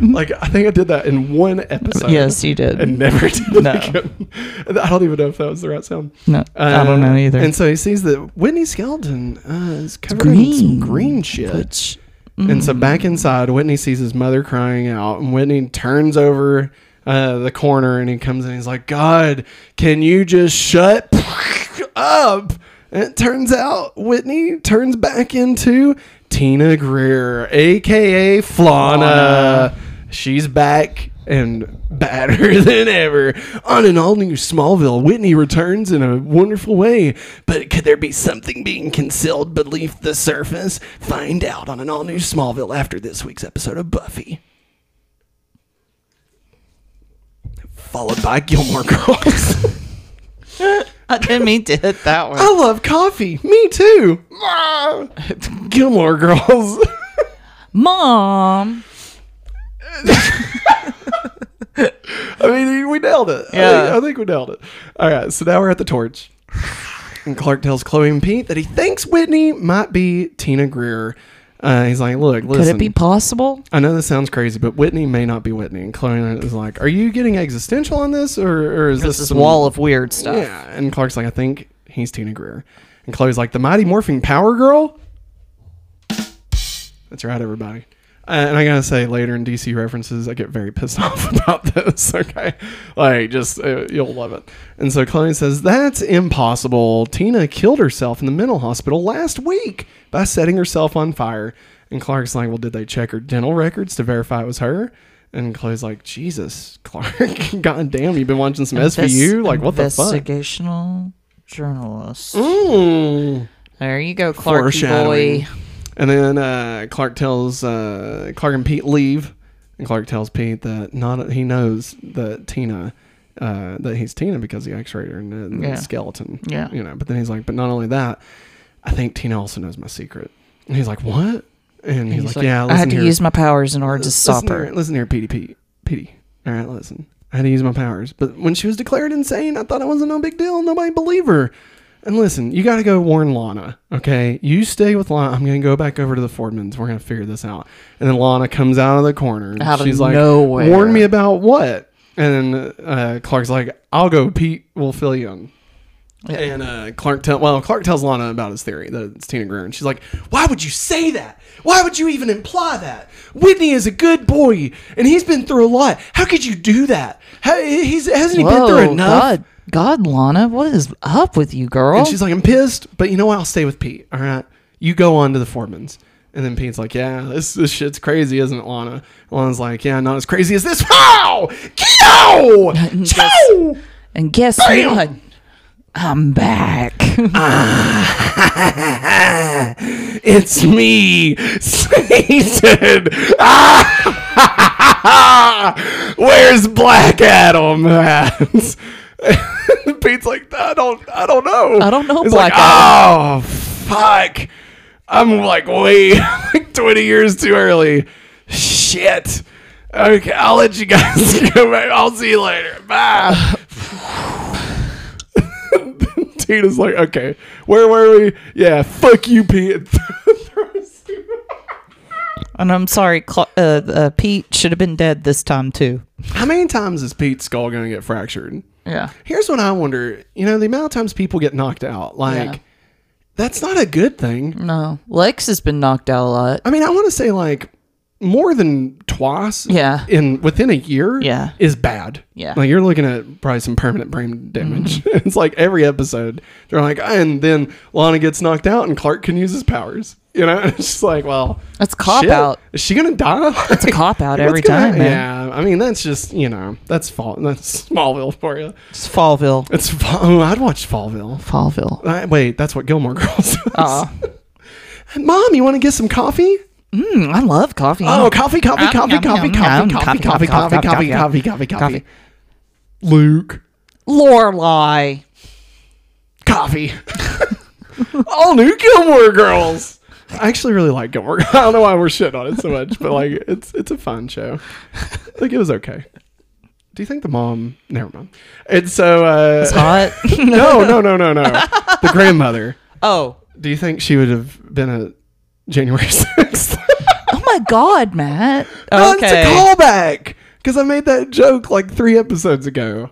like I think I did that in one episode. yes, you did. and never did it No. again. I don't even know if that was the right sound. no, I don't know Uh, either. And so he sees that Whitney Skeleton uh, is covered in some green. green shit. Which, And so back inside, Whitney sees his mother crying out, and Whitney turns over uh, the corner and he comes in. He's like, "God, can you just shut up?" And it turns out Whitney turns back into Tina Greer, aka Flana. She's back and badder than ever. On an all new Smallville, Whitney returns in a wonderful way. But could there be something being concealed beneath the surface? Find out on an all new Smallville after this week's episode of Buffy. Followed by Gilmore Girls. I didn't mean to hit that one. I love coffee. Me too. Ah. Gilmore Girls. Mom. I mean, we nailed it. I Yeah. think, I think we nailed it. All right, so now we're at the torch. And Clark tells Chloe and Pete that he thinks Whitney might be Tina Greer. Uh, he's like, look, listen. Could it be possible? I know this sounds crazy, but Whitney may not be Whitney. And Chloe is like, are you getting existential on this, or, or is this This some- wall of weird stuff. Yeah. And Clark's like, I think he's Tina Greer. And Chloe's like, the Mighty Morphing Power Girl. That's right, everybody. And I gotta say, later in DC references, I get very pissed off about this. Okay, like just uh, you'll love it. And so Chloe says that's impossible. Tina killed herself in the mental hospital last week by setting herself on fire. And Clark's like, well, did they check her dental records to verify it was her? And Chloe's like, Jesus, Clark, God damn, you've been watching some SVU? Like, what the fuck? Investigational journalist. Mm. There you go, Clarky boy. And then uh, Clark tells uh, Clark and Pete leave, and Clark tells Pete that not he knows that Tina uh, that he's Tina because the X-rayed and the, Yeah. skeleton. Yeah. you know. But then he's like, but not only that, I think Tina also knows my secret. And he's like, what? And he's, like, yeah, I had to here. use my powers in order to stop listen her. Here, listen here, Petey Pete. Petey. All right, listen. I had to use my powers. But when she was declared insane, I thought it wasn't no big deal. Nobody believed her. And listen, you got to go warn Lana, okay? You stay with Lana. I'm going to go back over to the Fordmans. We're going to figure this out. And then Lana comes out of the corner. And Out she's like, nowhere. Warn me about what? And uh, Clark's like, I'll go. Pete will fill you in. Yeah. And uh, Clark tell well, Clark tells Lana about his theory that it's Tina Greer, and she's like, "Why would you say that? Why would you even imply that? Whitney is a good boy, and he's been through a lot. How could you do that? How, he's hasn't he been through enough?" God, God, Lana, what is up with you, girl? And she's like, "I'm pissed, but you know what? I'll stay with Pete. All right, you go on to the Fordman's." And then Pete's like, "Yeah, this this shit's crazy, isn't it, Lana?" Lana's like, "Yeah, not as crazy as this." Wow! Kyo! Chow! and guess Bam! what? I'm back. It's me, Satan. Ah! Where's Black Adam at? Pete's like, I don't, I don't know. I don't know He's Black like, Oh, fuck! I'm like way, like 20 years too early. Shit. Okay, I'll let you guys go back. I'll see you later. Bye. Tina's like, okay, where were we? Yeah, fuck you, Pete. and I'm sorry, Cla- uh, uh, Pete should have been dead this time too. How many times is Pete's skull going to get fractured? Yeah. Here's what I wonder. You know, the amount of times people get knocked out, like, Yeah. that's not a good thing. No, Lex has been knocked out a lot. I mean, I want to say, like, more than twice Yeah. in within a year Yeah. is bad. Yeah. Mm-hmm. Like you're looking at probably some permanent brain damage. it's like every episode they're like, and then Lana gets knocked out and Clark can use his powers. You know, it's just like, well, That's cop shit. out. Is she gonna die? It's a cop out every gonna- time, man. Yeah, I mean that's just you know that's fall that's Smallville for you. It's Fallville. It's Fa- oh, I'd watch Fallville. Fallville. Uh, wait, that's what Gilmore Girls. Uh, Mom, you want to get some coffee? mm, I love coffee. Oh, coffee, coffee, coffee, yum, coffee, yum, coffee, yum, coffee, coffee, coffee, coffee, coffee, coffee, coffee, coffee, coffee, coffee. coffee. Luke, Lorelai. coffee. All new Gilmore Girls. I actually really like Gilmore. I don't know why we're shitting on it so much, but like it's it's a fun show. Like it was okay. Do you think the mom? Never mind. And so, uh, It's hot. no, no, no, no, no. The grandmother. oh. Do you think she would have been a January sixth? Oh my God, Matt. No, Okay. it's a callback because I made that joke like three episodes ago.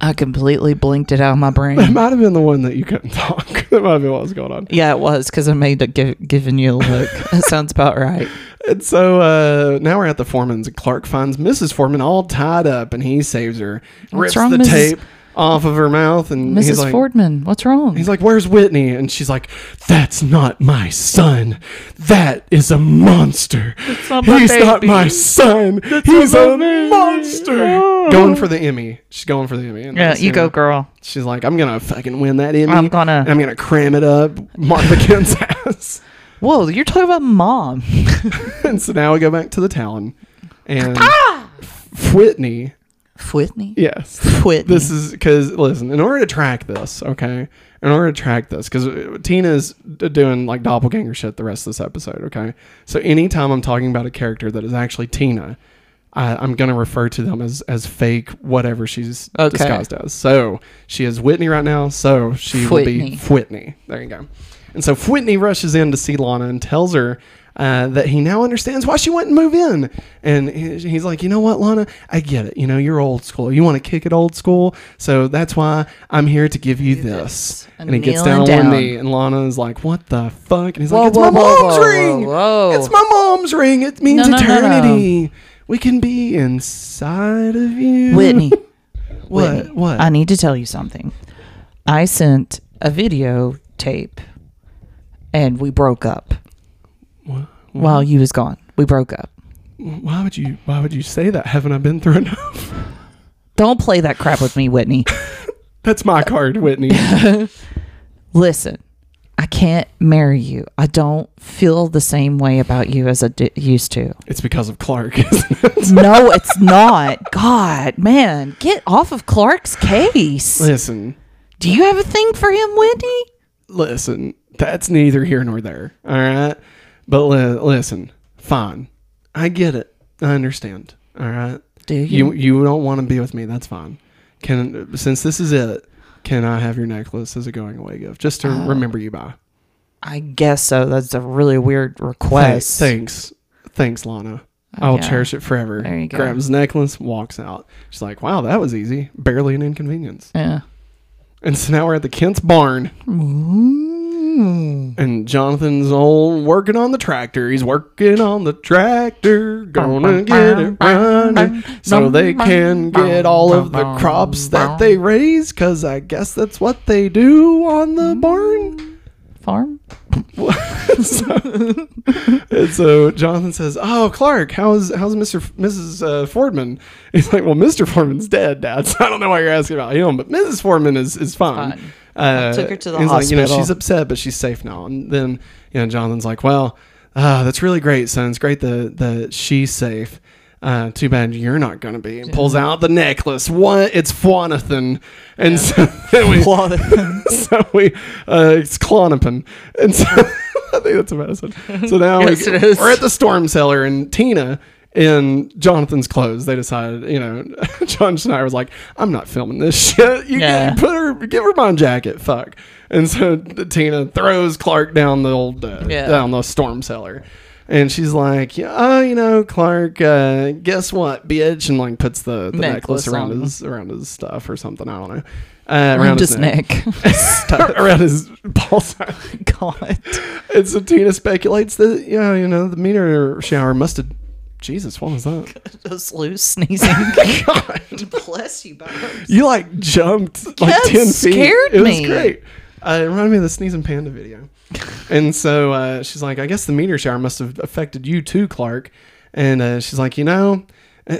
I completely blinked it out of my brain. It might have been the one that you couldn't talk. That might be what was going on. yeah, it was because I made a give, giving you a look. that sounds about right. And so uh, now we're at the Fordman's, and Clark finds Mrs. Fordman all tied up, and he saves her, rips wrong, the Mrs. tape off of her mouth, and he's Mrs. like, Fordman, what's wrong? He's like, "Where's Whitney?" And she's like, "That's not my son. That is a monster. not He's not my son. He's a baby." monster." Oh. Going for the Emmy. She's going for the Emmy. And yeah, that's, you go, girl. She's like, "I'm gonna fucking win that Emmy. I'm gonna- I'm gonna cram it up Martha Kent's ass." Whoa, you're talking about mom. and so now we go back to the town, and ah! Whitney. Whitney? Yes, Whitney. this is because listen in order to track this okay in order to track this because uh, tina's d- doing like doppelganger shit the rest of this episode okay so anytime i'm talking about a character that is actually tina I, i'm going to refer to them as as fake whatever she's Okay. disguised as so she is whitney right now so she will be Whitney. whitney there you go and so whitney rushes in to see lana and tells her uh, that he now understands why she went and move in. And he's like, you know what, Lana, I get it. You know, you're old school. You want to kick it old school. So that's why I'm here to give you this. And And he gets kneeling down on one knee, and Lana is like, what the fuck? And he's Whoa, like, it's whoa, my whoa, mom's ring. It's my mom's ring. It means No, no, no, no. eternity. We can be inside of you. Whitney. What? Whitney, What? I need to tell you something. I sent a video tape and we broke up What? while mm-hmm. you was gone. We broke up. Why would you? Why would you say that? Haven't I been through enough? Don't play that crap with me, Whitney. That's my card, Whitney. Listen, I can't marry you. I don't feel the same way about you as I d- used to. it's because of Clark, isn't it? No, it's not. God, man, get off of Clark's case. Listen, Do you have a thing for him, Whitney? listen, that's neither here nor there. All right. But li- listen, fine. I get it. I understand. All right. Do You you? you don't want to be with me. That's fine. Can since this is it, can I have your necklace as a going away gift, just to Uh, remember you by? I guess so. That's a really weird request. thanks, thanks, Lana. I will yeah. cherish it forever. There you go. Grabs necklace, walks out. She's like, "Wow, that was easy. Barely an inconvenience." Yeah. And so now we're at the Kent's barn. And Jonathan's all working on the tractor. He's working on the tractor, gonna get it running so they can get all of the crops that they raise. Cause I guess that's what they do on the barn. Farm? so, and so Jonathan says, "Oh, Clark, how's how's Mister Mrs. Uh, Fordman?" He's like, "Well, Mister Fordman's dead, Dad. So I don't know why you're asking about him, but Mrs. Fordman is is fine." Fine. Uh, took her to the hospital. like, you know, she's upset, but she's safe now. And then you know, Jonathan's like, "Well, uh, that's really great, son. It's great that that she's safe." Uh, too bad you're not going to be. And pulls out the necklace. What? It's Fwanathan. And so then we, so we, uh, it's Klonopin. And so I think that's a medicine. So now we, we're at the storm cellar, and Tina in Jonathan's clothes. They decided, you know, John Schneider was like, "I'm not filming this shit. You Yeah. put her, give her my jacket. Fuck." And so Tina throws Clark down the old uh, Yeah. down the storm cellar. And she's like, yeah, oh, you know, Clark, uh, guess what, bitch? And like puts the, the necklace, Necklace around his around his stuff or something. I don't know. Uh, Around his neck. Stuff. around his balls. God. and so Tina speculates that yeah, you know, the meteor shower must have. Jesus, what was that? Just loose sneezing. God, Bless you, Babs. you like jumped like it ten feet. scared it was me. great. Uh, it reminded me of the sneezing panda video. and so uh, she's like, I guess the meteor shower must have affected you too, Clark. And uh, she's like, you know,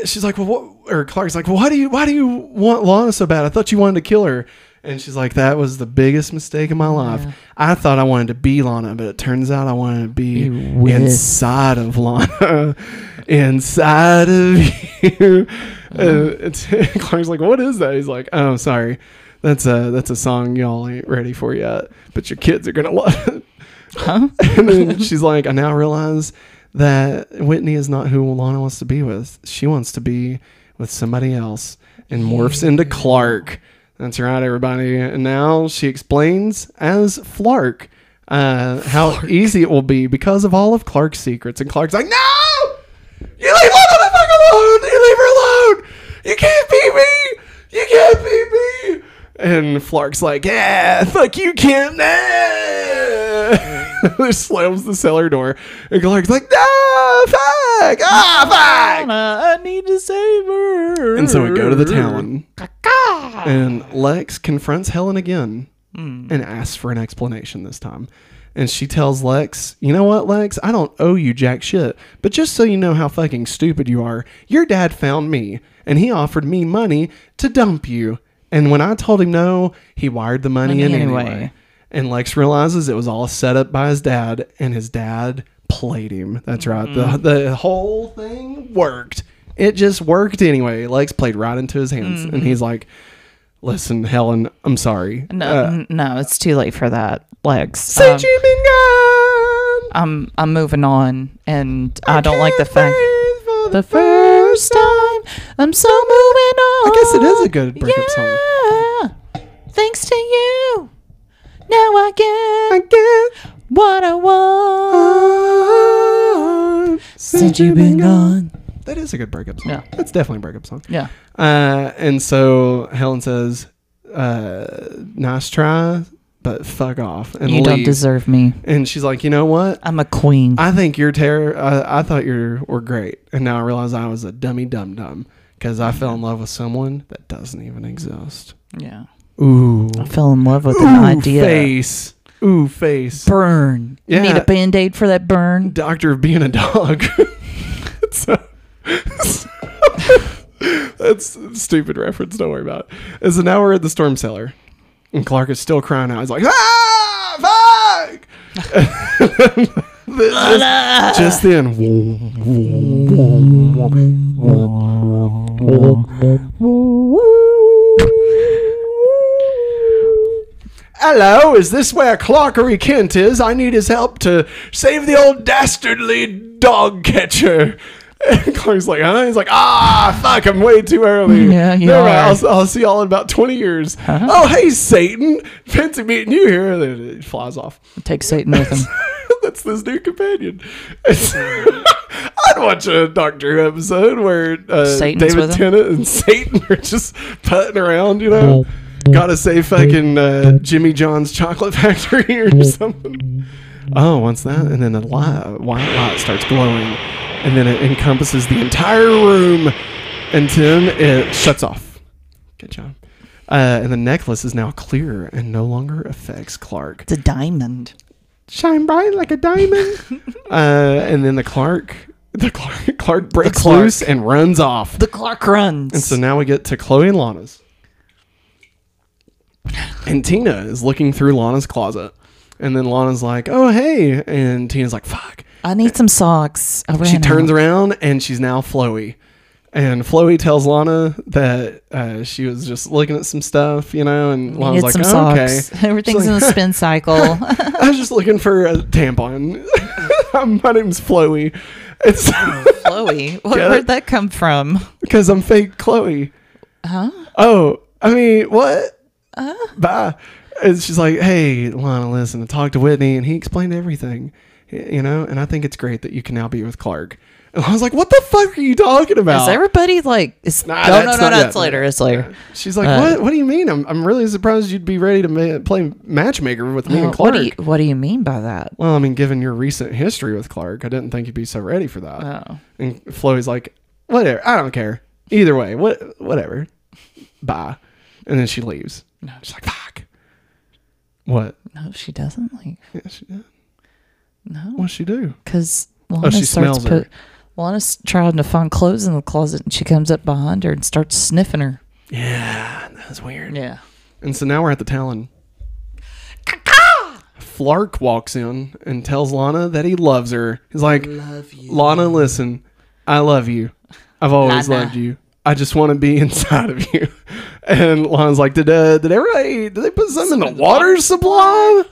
she's like, well, what? Or Clark's like, well, why do you why do you want Lana so bad? I thought you wanted to kill her. And she's like, that was the biggest mistake of my life. I thought I wanted to be Lana, but it turns out I wanted to be You inside of Lana, inside of you. Uh, it's, Clark's like, what is that? He's like, oh, sorry. That's a that's a song y'all ain't ready for yet, but your kids are gonna love it. Huh? And then she's like, I now realize that Whitney is not who Lana wants to be with. She wants to be with somebody else and morphs into Clark. That's right, everybody. And now she explains as Flark uh, how easy it will be because of all of Clark's secrets. And Clark's like, No! You leave Lana the fuck alone! You leave her alone! You can't beat me! You can't beat me! And Flark's like, Yeah, fuck you, Kim! Nah! slams the cellar door. And Clark's like, No! Fuck! Ah, fuck! I need to save her. And so we go to the town. And Lex confronts Helen again and asks for an explanation this time. And she tells Lex, You know what, Lex? I don't owe you jack shit. But just so you know how fucking stupid you are, your dad found me and he offered me money to dump you. And when I told him no, he wired the money, in anyway. anyway. And Lex realizes it was all set up by his dad, and his dad played him. That's right. Mm-hmm. The the whole thing worked. It just worked anyway. Lex played right into his hands, and he's like, "Listen, Helen, I'm sorry. No, Uh, n- no, it's too late for that, Lex. since Um, you've been gone, I'm I'm moving on, and I, don't like the fact for the first time I'm so moving on. I guess it is a good breakup song. Thanks to you, now I I get get what I want. since you've been gone. That is a good breakup song. Yeah. That's definitely a breakup song. Yeah. Uh, and so Helen says, uh, "Nice try, but fuck off." And You don't deserve me. And she's like, "You know what? I'm a queen. I think you're terror. I, I thought you were great, and now I realize I was a dummy dum dum because I fell in love with someone that doesn't even exist." yeah. Ooh, I fell in love with Ooh, an idea. face. Ooh, face. Burn. You need a band aid for that burn? Doctor of being a dog. A- That's stupid reference. Don't worry about it. And so now we're at the storm cellar, and Clark is still crying out. He's like, "Ah, fuck!" just, just then, Hello, is this where Clarkery Kent is? I need his help to save the old dastardly dog catcher. And Clark's like, huh? He's like, ah, fuck, I'm way too early. Yeah, you Never mind. I'll, I'll see y'all in about 20 years. Oh, hey, Satan. Fancy meeting you here. And then it flies off. Take Satan with him. That's this new companion. I'd watch a Doctor Who episode where uh, David? Tennant and Satan are just putting around, you know? Gotta say fucking uh, Jimmy John's Chocolate Factory or something. Oh, what's that? And then the light, white light starts glowing, and then it encompasses the entire room, and then it shuts off. Good job. Uh, and the necklace is now clear and no longer affects Clark. It's a diamond. Shine bright like a diamond. uh, and then the Clark, the Clark, Clark breaks Clark. loose and runs off. The Clark runs. And so now we get to Chloe and Lana's. And Tina is looking through Lana's closet. And then Lana's like, oh, hey. And Tina's like, fuck. I need some socks. She turns out. around and she's now Floey. And Floey tells Lana that uh, she was just looking at some stuff, you know, and Lana's like, some oh, okay. Everything's She's in a spin cycle. I was just looking for a tampon. My name's Floey. It's Chloe, what, Get where'd that come from? because I'm fake Chloe. Huh? Oh, I mean, what? Huh? Bye. And she's like, hey, Lana, listen, I talked to Whitney and he explained everything, you know, and I think it's great that you can now be with Clark. And I was like, what the fuck are you talking about? Is everybody like? Is, Nah, no, no, that's no, no. It's later. It's later. She's like, Uh, what? What do you mean? I'm, I'm really surprised you'd be ready to ma- play matchmaker with me Well, and Clark. what do you What do you mean by that? well, I mean, given your recent history with Clark, I didn't think you'd be so ready for that. Oh, And Floyd's like, whatever, I don't care. Either way, what, whatever. Bye. And then she leaves. No. She's like, fuck. What? no, she doesn't like. Yeah, she did. No, What'd she do? because oh, Lana Oh, she starts smells her. put. Lana's trying to find clothes in the closet, and she comes up behind her and starts sniffing her. Yeah, that's weird. Yeah. And so now we're at the Talon. Flark walks in and tells Lana that he loves her. He's like. Lana, listen, I love you. I've always Lana. loved you. I just want to be inside of you. And Lana's like, did uh, did everybody did they put something in the water supply?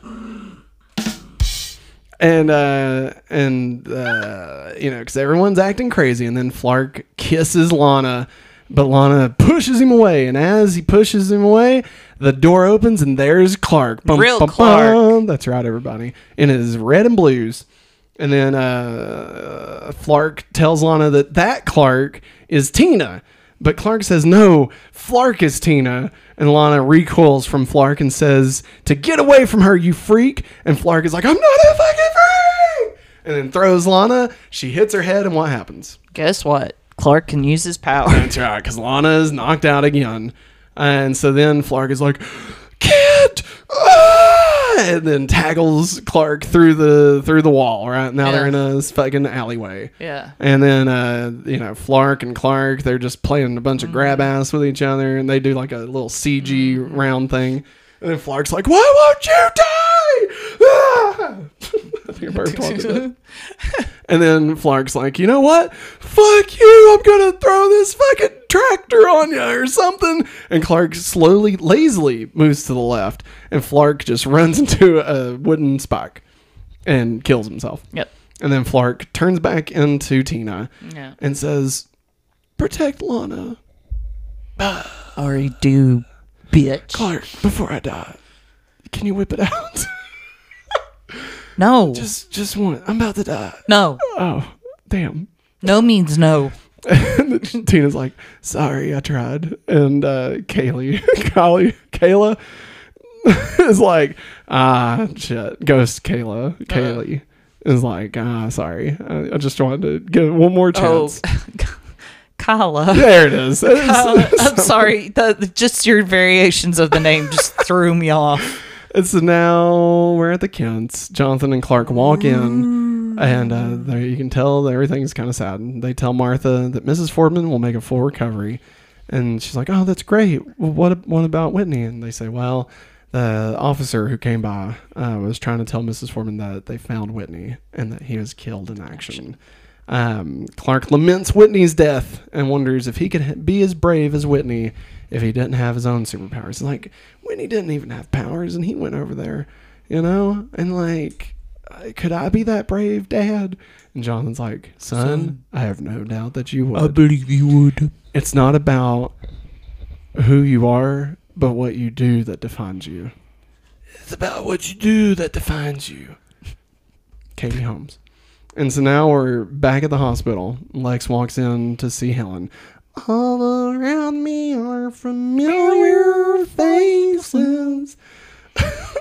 And uh and uh you know because everyone's acting crazy, and then Flark kisses Lana, but Lana pushes him away, and as he pushes him away, the door opens and there's Clark. Bum, Real bum, Clark. bum. That's right, everybody, in his red and blues. And then uh, Flark tells Lana that that Clark is Tina. But Clark says, no, Flark is Tina. And Lana recoils from Flark and says, to get away from her, you freak. And Flark is like, I'm not a fucking freak. And then throws Lana. She hits her head, and what happens? Guess what? Clark can use his power. That's right, because Lana is knocked out again. And so then Flark is like, Kid! Ah! And then tackles Clark through the through the wall. Right now they're in a fucking alleyway. Yeah. And then uh, you know Flark and Clark, they're just playing a bunch of grab Mm-hmm. ass with each other, and they do like a little CG round thing. And then Flark's like, "Why won't you die?" Ah! I think a bird walked in. And then Flark's like, "You know what? Fuck you! I'm gonna throw this fucking tractor on you or something." And Clark slowly, lazily moves to the left, and Flark just runs into a wooden spike and kills himself. Yep. And then Flark turns back into Tina Yeah. and says, "Protect Lana, Already do, bitch. Clark, before I die. Can you whip it out? No. just, just one. I'm about to die. no. Oh, damn." No means no. And Tina's like, "Sorry, I tried." And uh, Kaylee, Kylie, Kayla is like, "Ah, shit." Ghost Kayla, Kaylee is like, "Ah, sorry. I, I just wanted to give it one more Oh, chance." Kala. There it is. It is- Kala. I'm sorry. The, the- just your variations of the name just threw me off. And so now we're at the Kents. Jonathan and Clark walk in, and uh, there you can tell that everything's kind of sad. And they tell Martha that Mrs. Fordman will make a full recovery, and she's like, "Oh, that's great. Well, what what about Whitney?" And they say, "Well, the officer who came by uh, was trying to tell Mrs. Fordman that they found Whitney and that he was killed in action." Um, Clark laments Whitney's death and wonders if he could be as brave as Whitney if he didn't have his own superpowers. Like when he didn't even have powers, and he went over there, you know. And like, uh, could I be that brave, Dad? And Jonathan's like, Son, Son. I have no doubt that you would. I believe you would. it's not about who you are, but what you do that defines you. It's about what you do that defines you. Katie Holmes. And so now we're back at the hospital. Lex walks in to see Helen. All around me are familiar faces.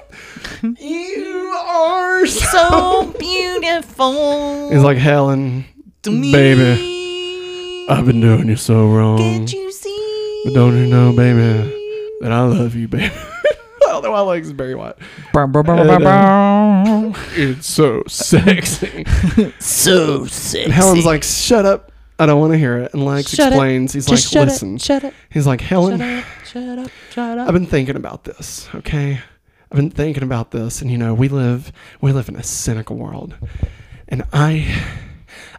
You are so. beautiful. He's like Helen, to me. baby. I've been doing you so wrong. Can't you see? But don't you know, baby, that I love you, baby. I don't know why I like Barry White. Brum, brum. Uh, it's so sexy. So sexy. And Helen's like, shut up. I don't want to hear it. And Lex Shut it. explains. He's Just like, shut listen. It, shut it. He's like, Helen, Shut up. Shut up. Shut up. I've been thinking about this, okay? I've been thinking about this, and you know, we live we live in a cynical world. And I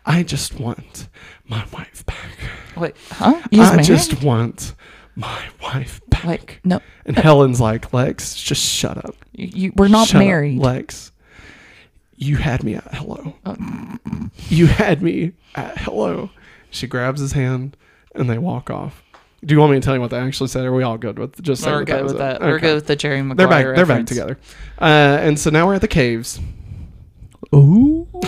I just want my wife back. Wait, huh? I just want my wife back. Wait, no. And Helen's like, Lex, just shut up. You, you, we're not Shut up, married. Lex. You had me at hello. Oh. You had me at hello. She grabs his hand and they walk off. Do you want me to tell you what they actually said? Or are we all good with just saying We're good was with it? that. We're Okay. good with the Jerry Maguire They're back. They're back together. Uh, and so now we're at the caves. Ooh.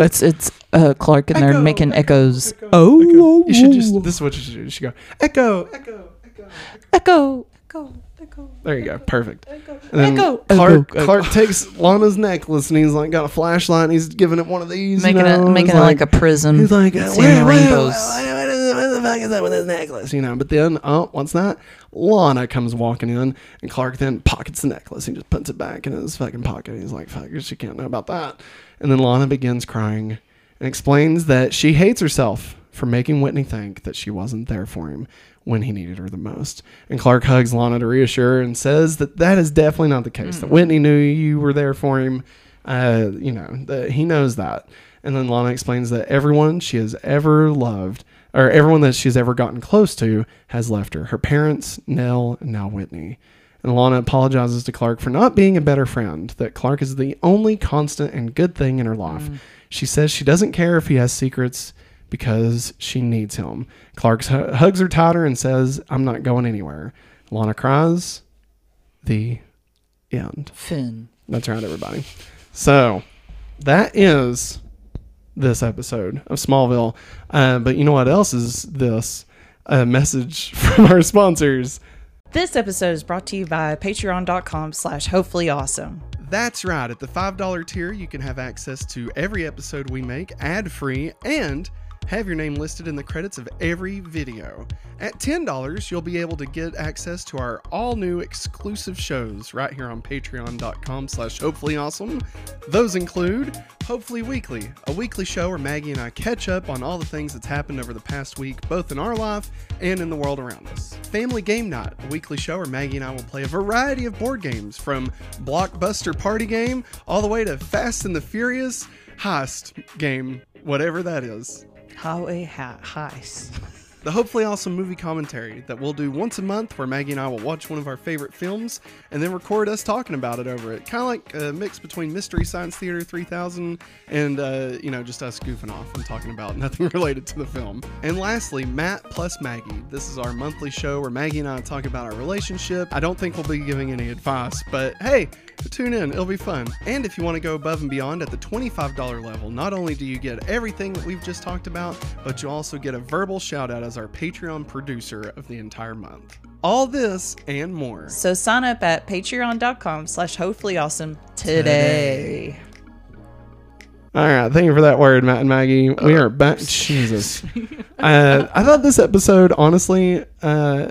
It's it's uh, Clark and they're making echo, echoes. echo, oh, echo. You should just. This is what you should do. You should go echo, echo, echo. echo, echo, echo. There you go. Perfect. And Echo. Clark Echo, Clark takes Lana's necklace and he's like got a flashlight and he's giving it one of these. Making you know? it making it like, a prism. He's like, uh, seeing where, the where, rainbows. What, what is, the fuck is that with this necklace? You know, but then, oh, what's that? Lana comes walking in, and Clark then pockets the necklace. He just puts it back in his fucking pocket. He's like, fuck, she can't know about that. And then Lana begins crying and explains that she hates herself for making Whitney think that she wasn't there for him when he needed her the most. And Clark hugs Lana to reassure her and says that that is definitely not the case. That Whitney knew you were there for him. Uh, you know, that he knows that. And then Lana explains that everyone she has ever loved, or everyone that she's ever gotten close to, has left her. Her parents, Nell, and now Whitney. And Lana apologizes to Clark for not being a better friend, that Clark is the only constant and good thing in her life. She says she doesn't care if he has secrets because she needs him. Clark hu- hugs her tighter and says, I'm not going anywhere. Lana cries. The end. Finn. That's right, everybody. So that is this episode of Smallville. Uh, but you know what else is this? A message from our sponsors. This episode is brought to you by patreon.com slash hopefully awesome. That's right. At the $5 tier, you can have access to every episode we make ad free and have your name listed in the credits of every video. At $10, you'll be able to get access to our all new exclusive shows right here on patreon.com slash hopefully awesome. Those include Hopefully Weekly, a weekly show where Maggie and I catch up on all the things that's happened over the past week, both in our life and in the world around us. Family Game Night, a weekly show where Maggie and I will play a variety of board games from Blockbuster Party Game all the way to Fast and the Furious Heist Game, whatever that is. Highway ha- heist. The Hopefully Awesome movie commentary that we'll do once a month where Maggie and I will watch one of our favorite films and then record us talking about it over it. Kind of like a mix between Mystery Science Theater 3000 and, uh, you know, just us goofing off and talking about nothing related to the film. And lastly, Matt plus Maggie. This is our monthly show where Maggie and I talk about our relationship. I don't think we'll be giving any advice, but hey, tune in. It'll be fun. And if you want to go above and beyond at the $25 level, not only do you get everything that we've just talked about, but you also get a verbal shout out as our Patreon producer of the entire month. All this and more. So sign up at patreon.com slash hopefully awesome today. All right, thank you for that word, Matt and Maggie. We are back. Jesus, uh, I thought this episode, honestly, uh,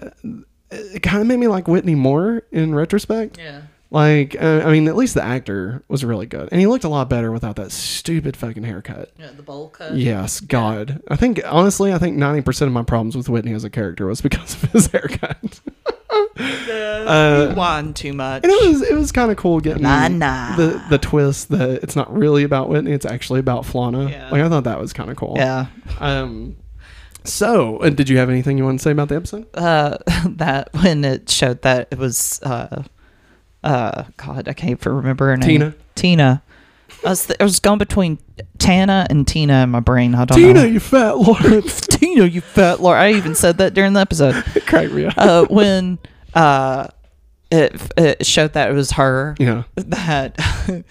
it kind of made me like Whitney more in retrospect. Yeah. Like, uh, I mean, at least the actor was really good, and he looked a lot better without that stupid fucking haircut. Yeah, the bowl cut. Yes, God. I think honestly, I think ninety percent of my problems with Whitney as a character was because of his haircut. Uh, you whine too much. And it was it was kind of cool getting Nah, nah. the the twist that it's not really about Whitney, it's actually about Flana. Yeah. Like I thought that was kind of cool. Yeah. Um. So, uh, did you have anything you want to say about the episode? Uh, that when it showed that it was uh, uh, God, I can't even remember her name. Tina. Tina. I was, I was going between Tana and Tina in my brain. I don't Tina, know. you fat Lawrence. Tina, you fat Lord. I even said that during the episode. Crack me. Uh, when uh, it, it showed that it was her, yeah. that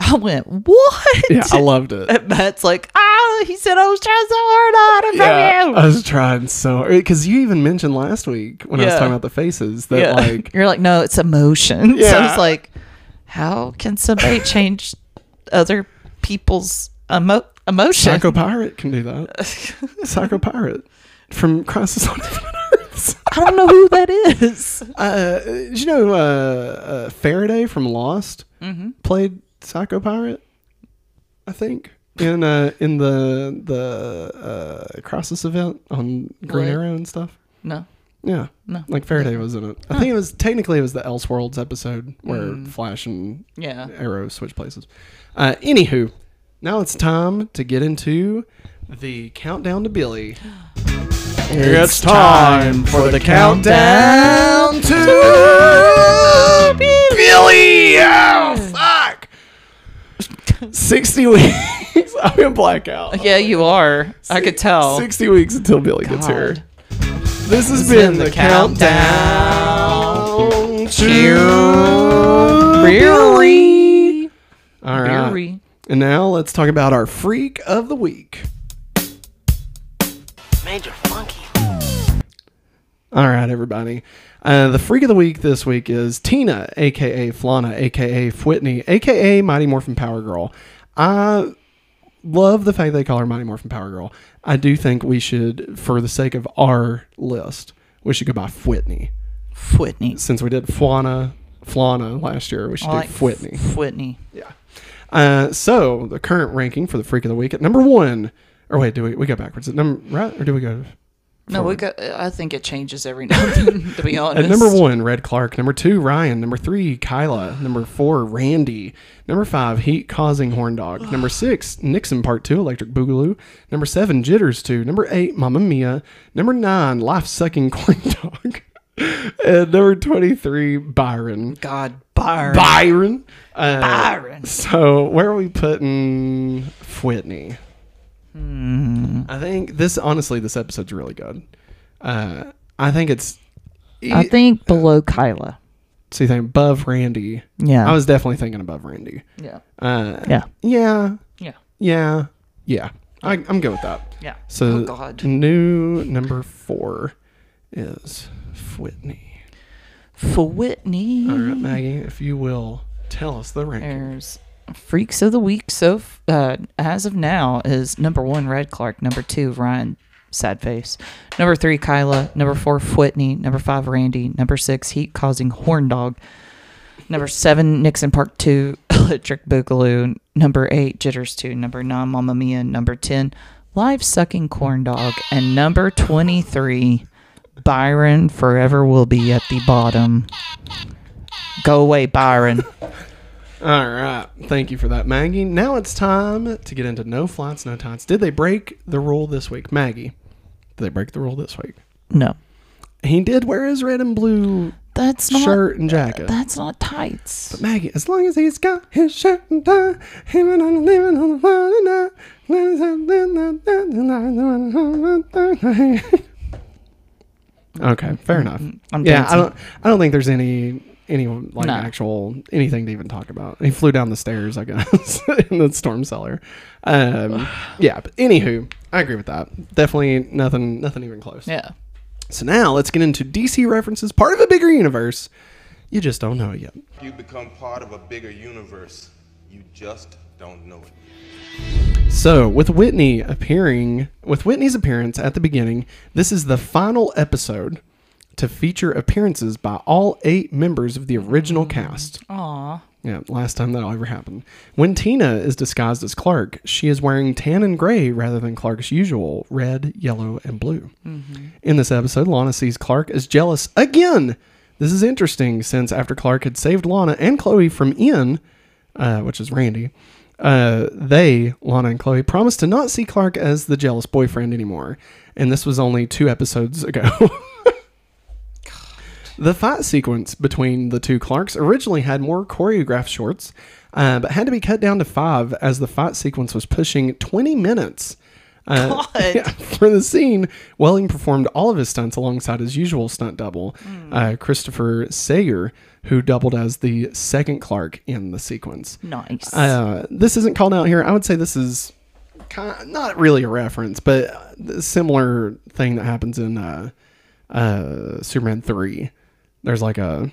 I went, what? Yeah, I loved it. And Matt's like, ah, he said I was trying so hard to hide it from you. I was trying so hard because you even mentioned last week when I was talking about the faces that yeah. like You're like, no, it's emotion. So Yeah. it's like, how can somebody change other people's emo- emotion? Psycho Pirate can do that. Psycho Pirate from Crisis on Infinite Earths. I don't know who that is. Uh, did you know uh, uh, Faraday from Lost Mm-hmm. played Psycho Pirate? I think in uh, in the the uh, Crisis event on Green What? Arrow and stuff. No, Yeah, no. like Faraday was in it. I think it was technically it was the Elseworlds episode where Mm. Flash and Yeah. Arrow switch places. Uh, anywho, now it's time to get into the countdown to Billy. It's time for the countdown to Billy. Oh, fuck. 60 weeks. I'm in blackout. Yeah, you are. I could tell. 60 weeks until Billy gets here. This has been been the the countdown to Billy. All right. Billy. And now let's talk about our freak of the week. Major Funky. All right, everybody. Uh, the freak of the week this week is Tina, aka Flana, aka Whitney, aka Mighty Morphin Power Girl. I love the fact they call her Mighty Morphin Power Girl. I do think we should, for the sake of our list, we should go by Whitney. Whitney. Since we did Flana, Flana last year, we should I like do Whitney. Whitney. Yeah. Uh, so the current ranking for the freak of the week at number one. Or wait, do we we go backwards? At number right, or do we go? No, we got. I think it changes every now and then. To be honest. At number one, Red Clark. Number two, Ryan. Number three, Kyla. Number four, Randy. Number five, Heat Causing Horn Dog. Number six, Nixon Part Two, Electric Boogaloo. Number seven, Jitters Two. Number eight, Mamma Mia. Number nine, Life Sucking Corn Dog. and number twenty-three, Byron. God, Byron. Byron. Uh, Byron. So where are we putting Whitney? Hmm. I think this honestly, this episode's really good. Uh, I think it's. I think below Kyla. So you think above Randy? Yeah. I was definitely thinking above Randy. Yeah. Uh, Yeah. Yeah. Yeah. Yeah. Yeah. I, I'm good with that. Yeah. So oh God. new number four is Whitney. For Whitney. All right, Maggie, if you will tell us the ranking. There's freaks of the week. So uh, as of now is number one Red Clark, number two Ryan Sadface, number three Kyla, number four Whitney, number five Randy, number six Heat Causing Horn Dog, number seven Nixon Park Two Electric Boogaloo, number eight Jitters Two, number nine Mamma Mia, number ten Live Sucking Corn Dog, and number twenty three Byron Forever will be at the bottom. Go away, Byron. All right. Thank you for that, Maggie. Now it's time to get into no flights, no tights. Did they break the rule this week? Maggie, did they break the rule this week? No. He did wear his red and blue That's not shirt and jacket. That's not tights. But Maggie, as long as he's got his shirt and tie, him and I'm living on the floor tonight. Okay, fair enough. I'm yeah, I don't. I don't think there's any any like No. actual anything to even talk about. He flew down the stairs, I guess, in the storm cellar. Um, yeah, but anywho, I agree with that. Definitely nothing. Nothing even close. Yeah. So now let's get into DC references, part of a bigger universe. You just don't know it yet. You become part of a bigger universe. You just don't know it. So, with Whitney appearing, with Whitney's appearance at the beginning, this is the final episode to feature appearances by all eight members of the original cast. Aw. Yeah, last time that'll ever happen. When Tina is disguised as Clark, she is wearing tan and gray rather than Clark's usual red, yellow, and blue. In this episode, Lana sees Clark as jealous again. This is interesting since after Clark had saved Lana and Chloe from Ian, uh, which is Randy, uh, they, Lana and Chloe, promised to not see Clark as the jealous boyfriend anymore. And this was only two episodes ago. The fight sequence between the two Clarks originally had more choreographed shorts, uh, but had to be cut down to five as the fight sequence was pushing 20 minutes. Uh, yeah, for the scene, Welling performed all of his stunts alongside his usual stunt double, uh, Christopher Sayer, who doubled as the second Clark in the sequence. Nice. Uh, this isn't called out here. I would say this is kind, not really a reference, but a similar thing that happens in uh, uh, Superman three. There's like a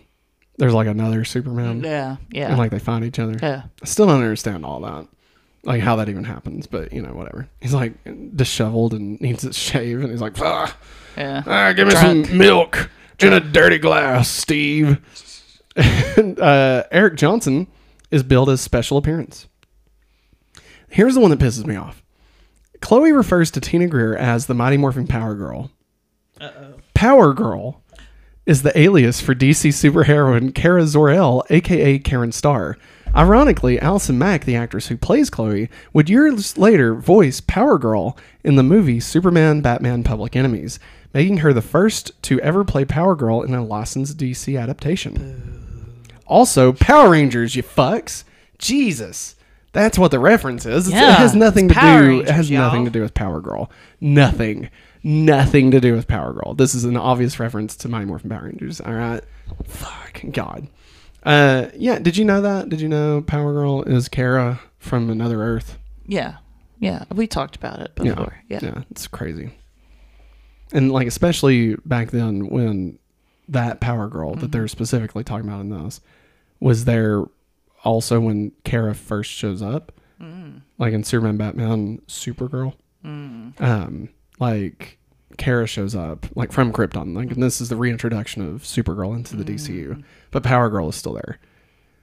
there's like another Superman, Yeah, yeah, and like they find each other. yeah. I still don't understand all that, like how that even happens. But you know, whatever. He's like disheveled and needs to shave, and he's like, ah, Yeah. ah, give me Drunk. some milk in a dirty glass, Steve. and uh, Eric Johnson is billed as special appearance. Here's the one that pisses me off. Chloe refers to Tina Greer as the Mighty Morphin Power Girl. Power Girl is the alias for DC superheroine Kara Zor-El, aka Karen Starr. Ironically, Allison Mack, the actress who plays Chloe, would years later voice Power Girl in the movie Superman Batman Public Enemies, making her the first to ever play Power Girl in a licensed DC adaptation. Also, Power Rangers, you fucks. Jesus. That's what the reference is. Yeah, it has nothing to do. it has nothing y'all. to do with Power Girl. Nothing. Nothing to do with Power Girl. This is an obvious reference to Mighty Morphin Power Rangers. All right. Fuck God. Uh, yeah. Did you know that? Did you know Power Girl is Kara from Another Earth? Yeah. Yeah. We talked about it before. Yeah. Yeah. It's crazy. And like especially back then when that Power Girl that Mm-hmm. they're specifically talking about in this was there also when Kara first shows up, Mm. like in Superman, Batman, Supergirl. Um, like Kara shows up like from Krypton, like and this is the reintroduction of Supergirl into the DCU, but Power Girl is still there,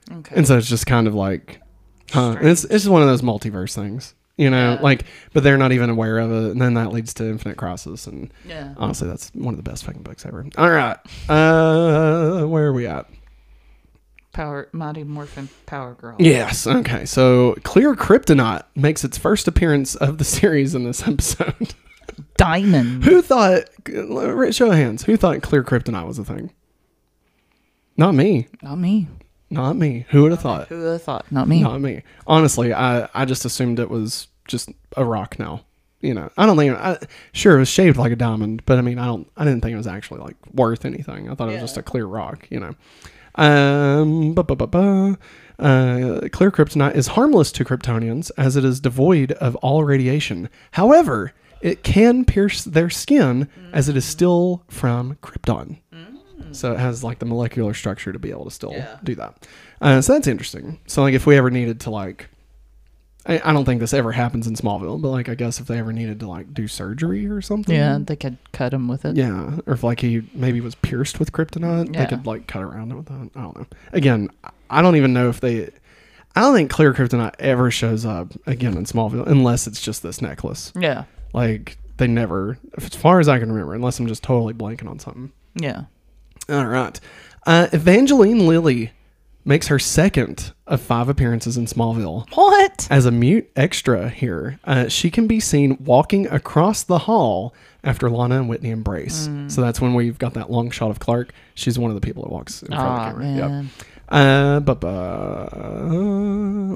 Mm. Okay. and so it's just kind of like, huh? And it's it's just one of those multiverse things, you know, Yeah. like but they're not even aware of it, and then that leads to Infinite Crisis, and yeah. honestly, that's one of the best fucking books ever. All right, uh, where are we at? Power Mighty Morphin Power Girl. Yes. Okay. So Clear Kryptonite makes its first appearance of the series in this episode. Diamond. who thought? Show of hands. Who thought Clear Kryptonite was a thing? Not me. Not me. Not me. Who would have thought? Who would have thought? Not me. Not me. Honestly, I I just assumed it was just a rock. Now, you know, I don't think. I, sure, it was shaped like a diamond, but I mean, I don't. I didn't think it was actually like worth anything. I thought it was just a clear rock. You know. Um. Ba, ba, ba, ba. Uh, clear kryptonite is harmless to Kryptonians as it is devoid of all radiation. However, it can pierce their skin as it is still from Krypton. So it has like the molecular structure to be able to still Yeah. do that. Uh, so that's interesting. So like if we ever needed to like, I, I don't think this ever happens in Smallville, but like I guess if they ever needed to like do surgery or something, Yeah, they could cut him with it. yeah, or if like he maybe was pierced with kryptonite, Yeah. they could like cut around it with that. I don't know. Again, I don't even know if they. I don't think clear kryptonite ever shows up again in Smallville unless it's just this necklace. Yeah. Like they never, as far as I can remember, unless I'm just totally blanking on something. Yeah. All right. Uh, Evangeline Lilly makes her second of five appearances in Smallville. What? As a mute extra here, uh, she can be seen walking across the hall after Lana and Whitney embrace. Mm. So that's when we've got that long shot of Clark. She's one of the people that walks in front Aw, of the camera. Yep. Uh, but uh,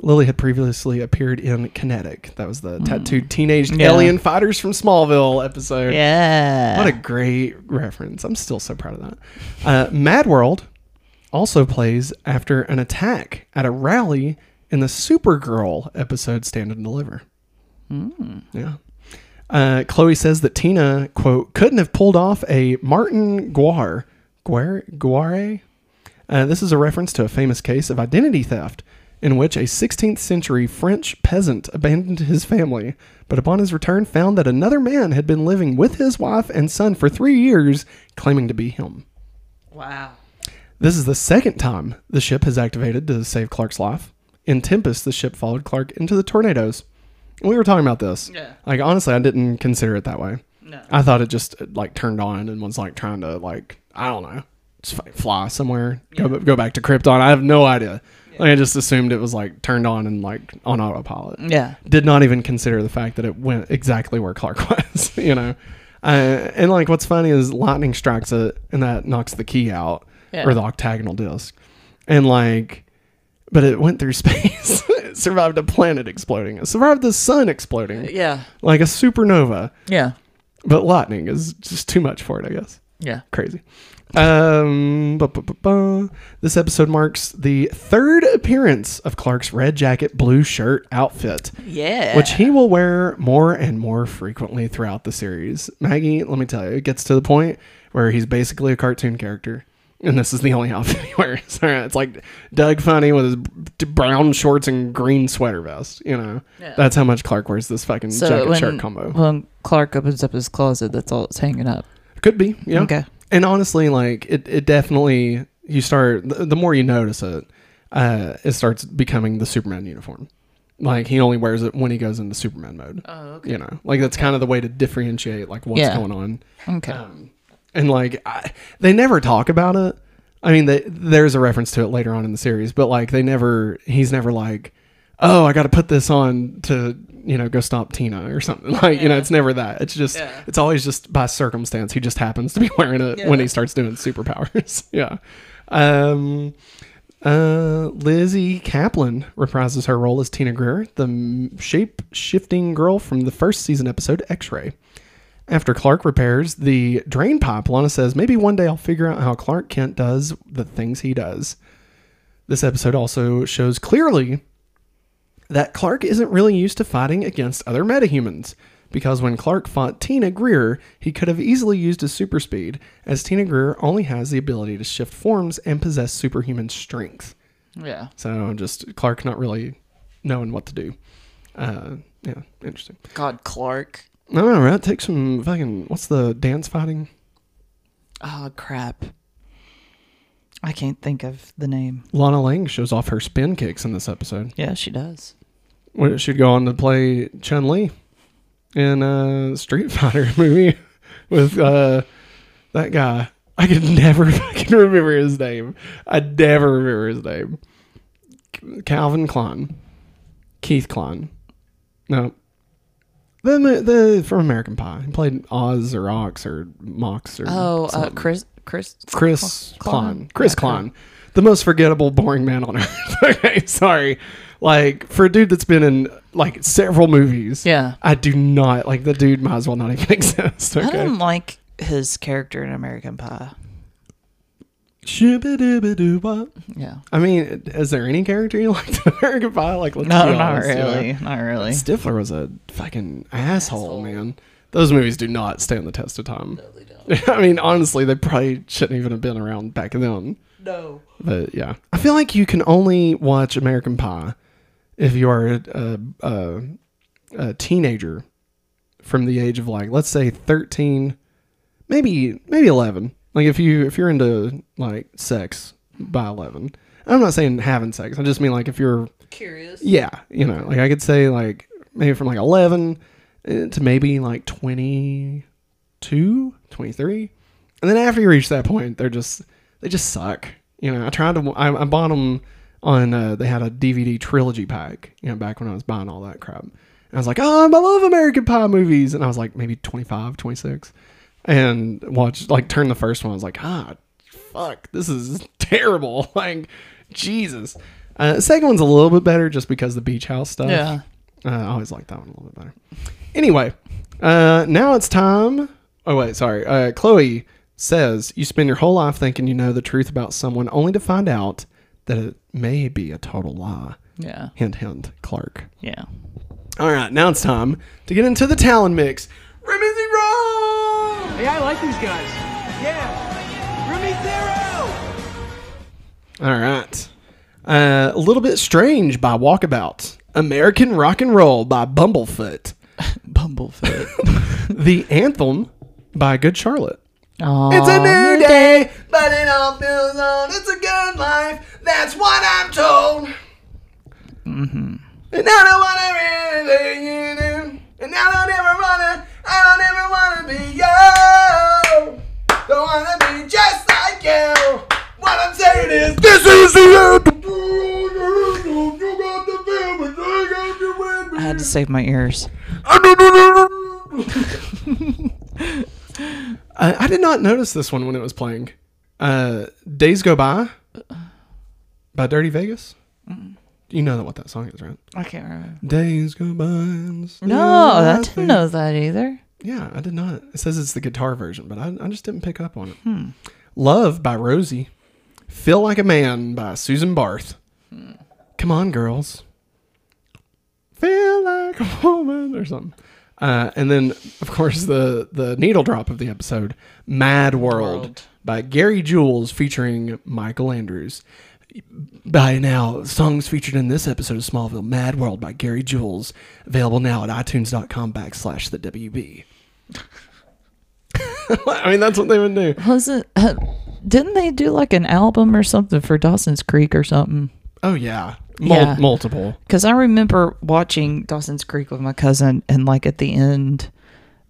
Lilly had previously appeared in Kinetic. That was the tattooed teenage. Yeah. alien fighters from Smallville episode. Yeah. What a great reference. I'm still so proud of that. Uh, Mad World also plays after an attack at a rally in the Supergirl episode Stand and Deliver. Yeah. Uh, Chloe says that Tina, quote, couldn't have pulled off a Martin Guar. Guare? Guare? Uh, this is a reference to a famous case of identity theft in which a 16th century French peasant abandoned his family, but upon his return found that another man had been living with his wife and son for three years, claiming to be him. wow. This is the second time the ship has activated to save Clark's life. In Tempest, the ship followed Clark into the tornadoes. We were talking about this. Yeah. Like honestly, I didn't consider it that way. No. I thought it just like turned on and was like trying to like I don't know, fly somewhere, go go back to Krypton. I have no idea. Like I just assumed it was like turned on and like on autopilot. Yeah. Did not even consider the fact that it went exactly where Clark was. You know, uh, and like what's funny is lightning strikes it and that knocks the key out Yeah. or the octagonal disc, and like, but it went through space. it survived a planet exploding. It survived the sun exploding Yeah. like a supernova. Yeah. But lightning is just too much for it, I guess. Yeah. Crazy. Um, bu- bu- bu- bu- This episode marks the third appearance of Clark's red jacket, blue shirt outfit, Yeah. which he will wear more and more frequently throughout the series. Maggie, let me tell you, it gets to the point where he's basically a cartoon character. And this is the only outfit he wears. It's like Doug Funnie with his b- brown shorts and green sweater vest. You know, Yeah. that's how much Clark wears this fucking jacket shirt combo. when Clark opens up his closet, that's all it's hanging up. Could be, yeah. Okay. And honestly, like it, it definitely you start the, the more you notice it, uh, it starts becoming the Superman uniform. Like he only wears it when he goes into Superman mode. Oh, okay. You know, like that's kind of the way to differentiate like what's Yeah. going on. Okay. Um, and like I, they never talk about it. I mean, they, there's a reference to it later on in the series, but like they never, he's never like, oh, I got to put this on to you know go stop Tina or something. Like you know, it's never that. It's just, Yeah. it's always just by circumstance. He just happens to be wearing it when he starts doing superpowers. yeah. Um. Uh, Lizzy Caplan reprises her role as Tina Greer, the shape shifting girl from the first season episode X Ray. After Clark repairs the drain pipe, Lana says, Maybe one day I'll figure out how Clark Kent does the things he does. This episode also shows clearly that Clark isn't really used to fighting against other metahumans, because when Clark fought Tina Greer, he could have easily used his super speed, as Tina Greer only has the ability to shift forms and possess superhuman strength. Yeah. So just Clark not really knowing what to do. Uh, yeah, interesting. God, Clark. No, no, right. Take some fucking. What's the dance fighting? Oh crap. I can't think of the name. Lana Lang shows off her spin kicks in this episode. Yeah, she does. She'd go on to play Chun Li in a Street Fighter movie with uh, that guy. I could never fucking remember his name. I never remember his name. Calvin Klein, Keith Klein. No, the the from American Pie. He played Oz or Ox or Mox or Oh, uh. Chris, Chris, Chris Klein? Klein. Chris. Klein. The most forgettable, boring man on earth. okay, sorry. Like, for a dude that's been in, like, several movies, Yeah. I do not, like, the dude might as well not even exist. I Okay. don't like his character in American Pie. Shoo-ba-doo-ba-doo-ba. Yeah. I mean, is there any character you liked in American Pie? Like, let's No, be not honest, know? really. Not really. Stifler was a fucking asshole, man. Those movies do not stand the test of time. I mean, honestly, they probably shouldn't even have been around back then. No. But yeah, I feel like you can only watch American Pie if you are a, a, a, teenager from the age of like, let's say thirteen, maybe maybe eleven. Like if you if you're into like sex by eleven, I'm not saying having sex. I just mean like if you're Curious. yeah, you know, like I could say like maybe from like 11 uh, to maybe like 22, 23. And then after you reach that point, they're just, they just suck. You know, I tried to, I, I bought them on, uh, they had a DVD trilogy pack, you know, back when I was buying all that crap. And I was like, oh, I love American Pie movies. And I was like maybe 25, 26. And watched, like, turn the first one. I was like, ah, fuck, this is terrible. Like, Jesus. Uh, the second one's a little bit better just because the beach house stuff. Yeah. Uh, I always like that one a little bit better. Anyway, uh, now it's time. Oh, wait, sorry. Uh, Chloe says you spend your whole life thinking you know the truth about someone only to find out that it may be a total lie. Yeah. Hint, hint, Clark. Yeah. All right, now it's time to get into the Talon mix. Remy Roll! Hey, I like these guys. Yeah. Remy Zero! All right. Uh, a little bit strange by Walkabout. American Rock and Roll by Bumblefoot. Bumblefoot. The Anthem by Good Charlotte. Oh, It's a new day, but it all feels on. It's a good life. That's what I'm told. Mm-hmm. And I don't want everything you do. And I don't ever wanna, I don't ever wanna be you. Don't wanna be just like you. What I'm saying is, this is the anthem. You got the feel, but I got the wind. I had to save my ears. I, I did not notice this one when it was playing. Uh, Days Go By by Dirty Vegas. Mm. You know what that song is, right? I can't remember. Days go by. No, I didn't know that either. Yeah, I did not. It says it's the guitar version, but I, I just didn't pick up on it. Hmm. Love by Rosie. Feel Like a Man by Susan Barth. Hmm. Come on, girls. Feel like a woman or something. Uh, and then, of course, the the needle drop of the episode, "Mad World" World. by Gary Jules featuring Michael Andrews. By now, songs featured in this episode of Smallville, "Mad World" by Gary Jules, available now at iTunes.com backslash the WB. I mean, that's what they would do. Was it? Uh, didn't they do like an album or something for Dawson's Creek or something? Oh yeah, Mul- Yeah. multiple. Because I remember watching Dawson's Creek with my cousin, and like at the end,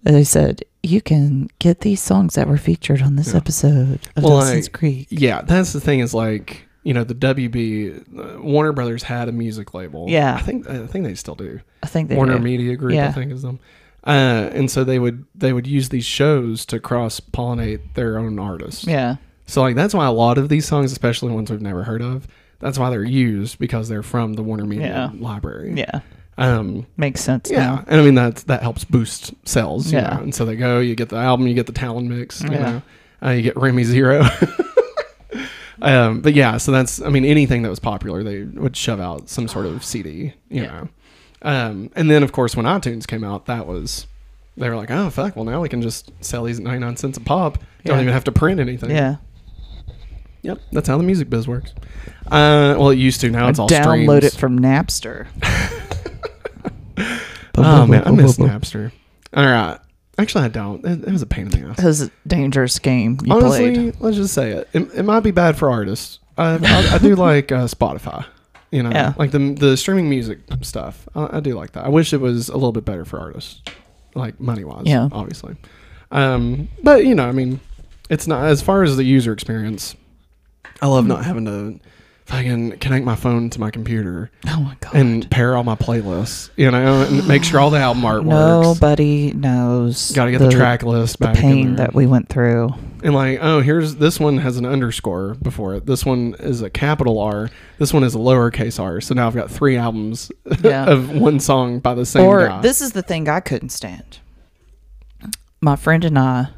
they said you can get these songs that were featured on this episode of Well, Dawson's like, Creek. Yeah, that's the thing. Is like you know the WB uh, Warner Brothers had a music label. Yeah. I think I think they still do. I think they Warner do. Media Group, I think is them. Uh, and so they would they would use these shows to cross pollinate their own artists. Yeah, So like that's why a lot of these songs, especially ones we've never heard of, that's why they're used because they're from the Warner Media Yeah. library. yeah, Um. makes sense. Yeah, now. and I mean that that helps boost sales. you Yeah. know, and so they go, you get the album, you get the Talon mix, you Yeah. know, uh, you get Remy Zero. um, but yeah, so that's I mean anything that was popular, they would shove out some sort of CD, you Yeah. know. Um, and then of course when iTunes came out, that was they were like, oh fuck, well now we can just sell these at ninety nine cents a pop. Don't Yeah. even have to print anything. Yeah, Yep, that's how the music biz works. Uh, well, it used to. Now it's all download streams. it from Napster. Oh man, I miss Napster. All right, actually, I don't. It, it was a pain in the ass. Because dangerous game you Honestly, played. let's just say it. it. It might be bad for artists. I, I, I do like uh, Spotify. You know, Yeah. like the the streaming music stuff. I, I do like that. I wish it was a little bit better for artists, like money wise. Yeah. obviously. Um, but you know, I mean, it's not as far as the user experience. I love mm. not having to fucking connect my phone to my computer Oh my god. and pair all my playlists. You know, and make sure all the album art works. Nobody knows. Got to get the, track list The back. in pain there. that we went through. And like, oh, here's this one has an underscore before it. This one is a capital R. This one is a lowercase R. So now I've got three albums Yeah. of one song by the same or guy. this is the thing I couldn't stand. My friend and I,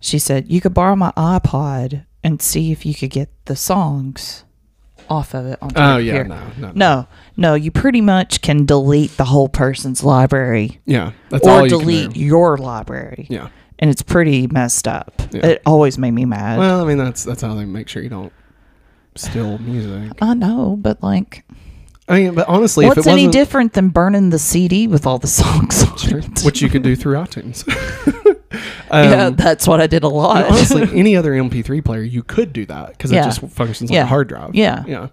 she said you could borrow my iPod and see if you could get the songs off of it. Onto oh yeah, computer. no, no, No, no, you pretty much can delete the whole person's library yeah, that's all or you delete your library. Yeah. And it's pretty messed up. Yeah. It always made me mad. Well, I mean that's that's how they make sure you don't steal music. I know, but like, I mean, but honestly, if what's any different than burning the CD with all the songs on Sure, it? which you could do through iTunes. yeah, Um, that's what I did a lot. honestly, any other MP3 player, you could do that because Yeah. it just functions like Yeah. a hard drive. Yeah. yeah.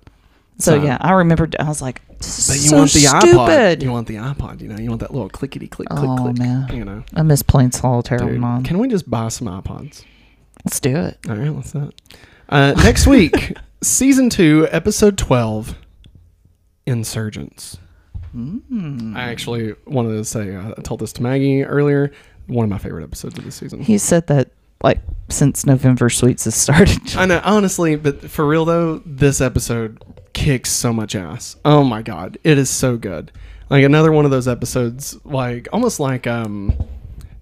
So So- yeah, I remember I was like, this But is you so want the iPod. stupid. You want the iPod. You know, you want that little clickety click click Oh, click. man. You know, I miss playing solitaire Dude, with mom. can we just buy some iPods? Let's do it. All right, let's do it. Uh, next week, season two, episode twelve, Insurgence. Mm. I actually wanted to say uh, I told this to Maggie earlier. One of my favorite episodes of the season. He said that like since November Sweets has started. I know, honestly, but for real though, this episode kicks so much ass. Oh my god, it is so good. Like another one of those episodes, like almost like um,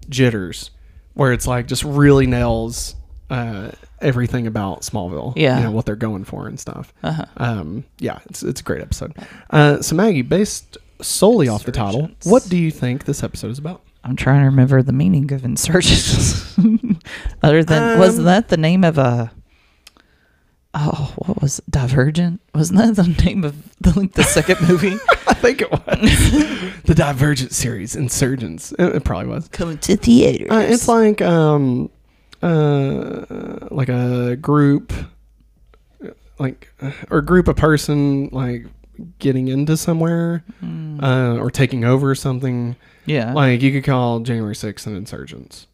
Jitters, where it's like just really nails uh, everything about Smallville. Yeah. you know what they're going for and stuff. Uh-huh. Um, yeah, it's it's a great episode. Uh, so Maggie, based solely off the title, what do you think this episode is about? I'm trying to remember the meaning of insurgents. Other than was Um, that the name of a Oh, what was it? Divergent? Wasn't that the name of the like the second movie? I think it was the Divergent series, Insurgents. It, it probably was. Coming to theaters. Uh, it's like um, uh, like a group, like or group of person like getting into somewhere, uh, or taking over something. yeah. Like you could call January 6th an insurgents.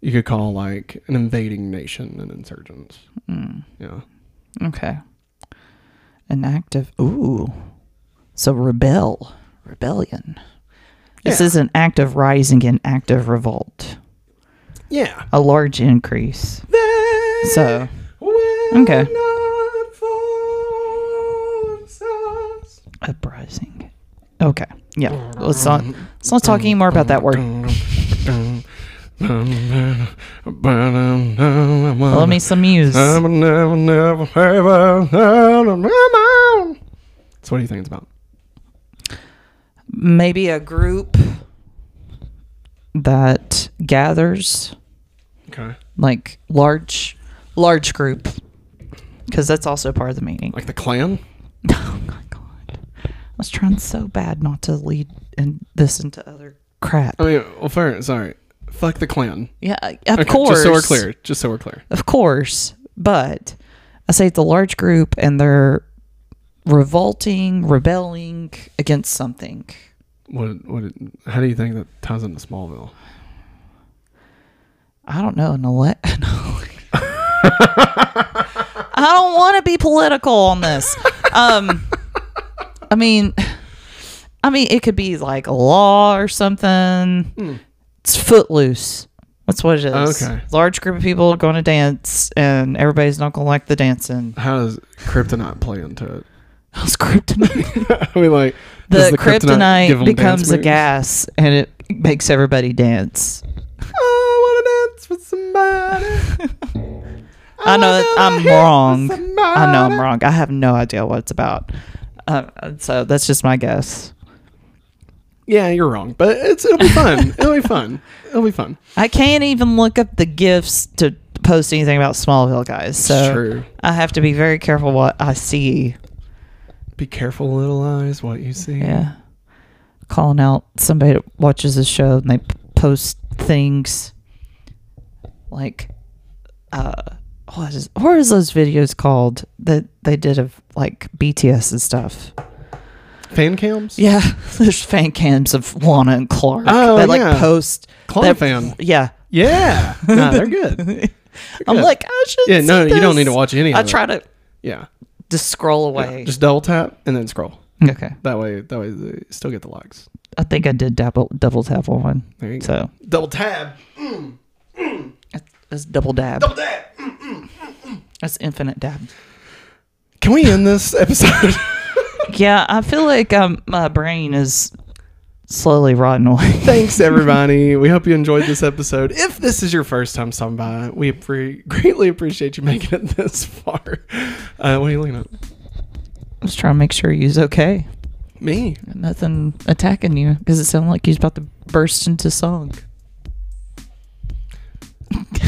You could call like an invading nation an insurgents. Mm, Yeah. okay. An act of ooh. So rebel. Rebellion. This Yeah. is an act of rising and active revolt. Yeah. A large increase. So Will Okay. Uprising. Okay. Yeah. Let's not let's not talk anymore about that word. Love me some Muse. I'm a never, never, ever, So what do you think it's about? Maybe a group that gathers Okay. like large large group because that's also part of the meaning. Like the clan? Oh, Oh my god. I was trying so bad not to lead and this into other crap. I mean, well, fair. Sorry. Fuck the clan. Yeah, of Okay, course. Just so we're clear. Just so we're clear. Of course. But I say it's a large group and they're revolting, rebelling against something. What? What? How do you think that ties into Smallville? I don't know. An ele- I don't want to be political on this. Um, I mean, I mean, it could be like law or something. Hmm. It's footloose. That's what it is. Okay. Large group of people going to dance, and everybody's not going to like the dancing. How does kryptonite play into it? It's kryptonite. I mean, like the, give kryptonite dance becomes a gas, and it makes everybody dance. I want to dance with somebody. I know wanna I'm wrong. I know I'm wrong. I have no idea what it's about. Uh, so that's just my guess. Yeah, you're wrong, but it's it'll be fun. it'll be fun. It'll be fun. I can't even look up the gifts to post anything about Smallville, guys. So true. I have to be very careful what I see. Be careful, little eyes, what you see. Yeah, calling out somebody that watches the show and they post things like, uh, what is what is those videos called that they did of like BTS and stuff? Fan cams. Yeah, there's fan cams of Lana and Clark. Oh, that like yeah. post. Clone that- fan. Yeah. Yeah. Nah, they're good. I'm good. like, I should. Yeah, no, see you don't need to watch any of I it. try to Yeah. just scroll away. Just double tap and then scroll. Mm. okay. That way, that way they still get the likes. I think I did double double tap on one. There you go. So Double tab. Mm. Mm. that's double dab. Double tab. That's infinite dab. Can we end this episode? Yeah, I feel like um my brain is slowly rotting away. Thanks, everybody. We hope you enjoyed this episode. If this is your first time stopping by, we appre- greatly appreciate you making it this far. Uh, what are you looking at? I was trying to make sure you's okay. Me. Nothing attacking you because it sounded like he's about to burst into song.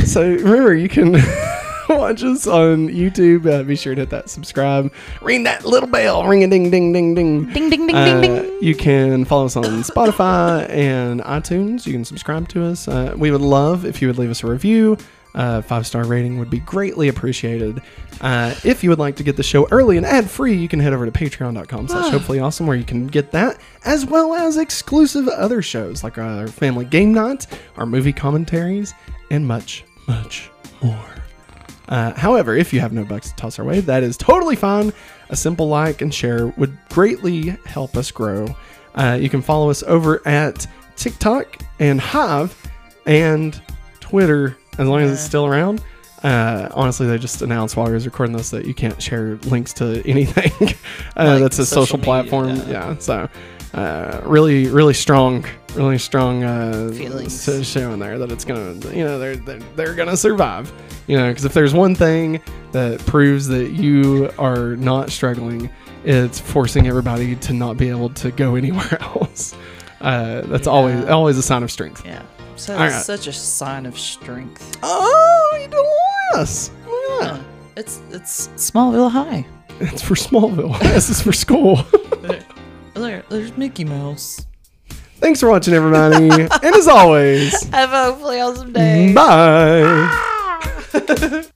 So remember, you can watch us on YouTube. Uh, be sure to hit that subscribe. Ring that little bell. Ring a ding, ding, ding, ding. Ding ding ding Uh, ding ding. You can follow us on Spotify and iTunes. You can subscribe to us. Uh, we would love if you would leave us a review. Uh, five star rating would be greatly appreciated. Uh, if you would like to get the show early and ad free, you can head over to patreon.com slash hopefully awesome where you can get that as well as exclusive other shows like our family game night, our movie commentaries, and much, much more. Uh, however, if you have no bucks to toss our way, that is totally fine. A simple like and share would greatly help us grow. Uh, you can follow us over at TikTok and Hive and Twitter as long as it's still around. Uh, honestly, they just announced while I was recording this that you can't share links to anything. uh, Like that's a social, social media, platform. yeah. Yeah. So, uh, really, really strong, really strong uh, Feelings. showing there that it's gonna, you know, they're they're, they're gonna survive. You know, because if there's one thing that proves that you are not struggling, it's forcing everybody to not be able to go anywhere else. Uh, that's always always a sign of strength. Yeah. So right. such a sign of strength. Oh, you don't yes. At that. It's it's Smallville High. It's for Smallville. this is for school. There, there's Mickey Mouse. Thanks for watching, everybody. and as always, Have a hopefully awesome day. bye. Ah!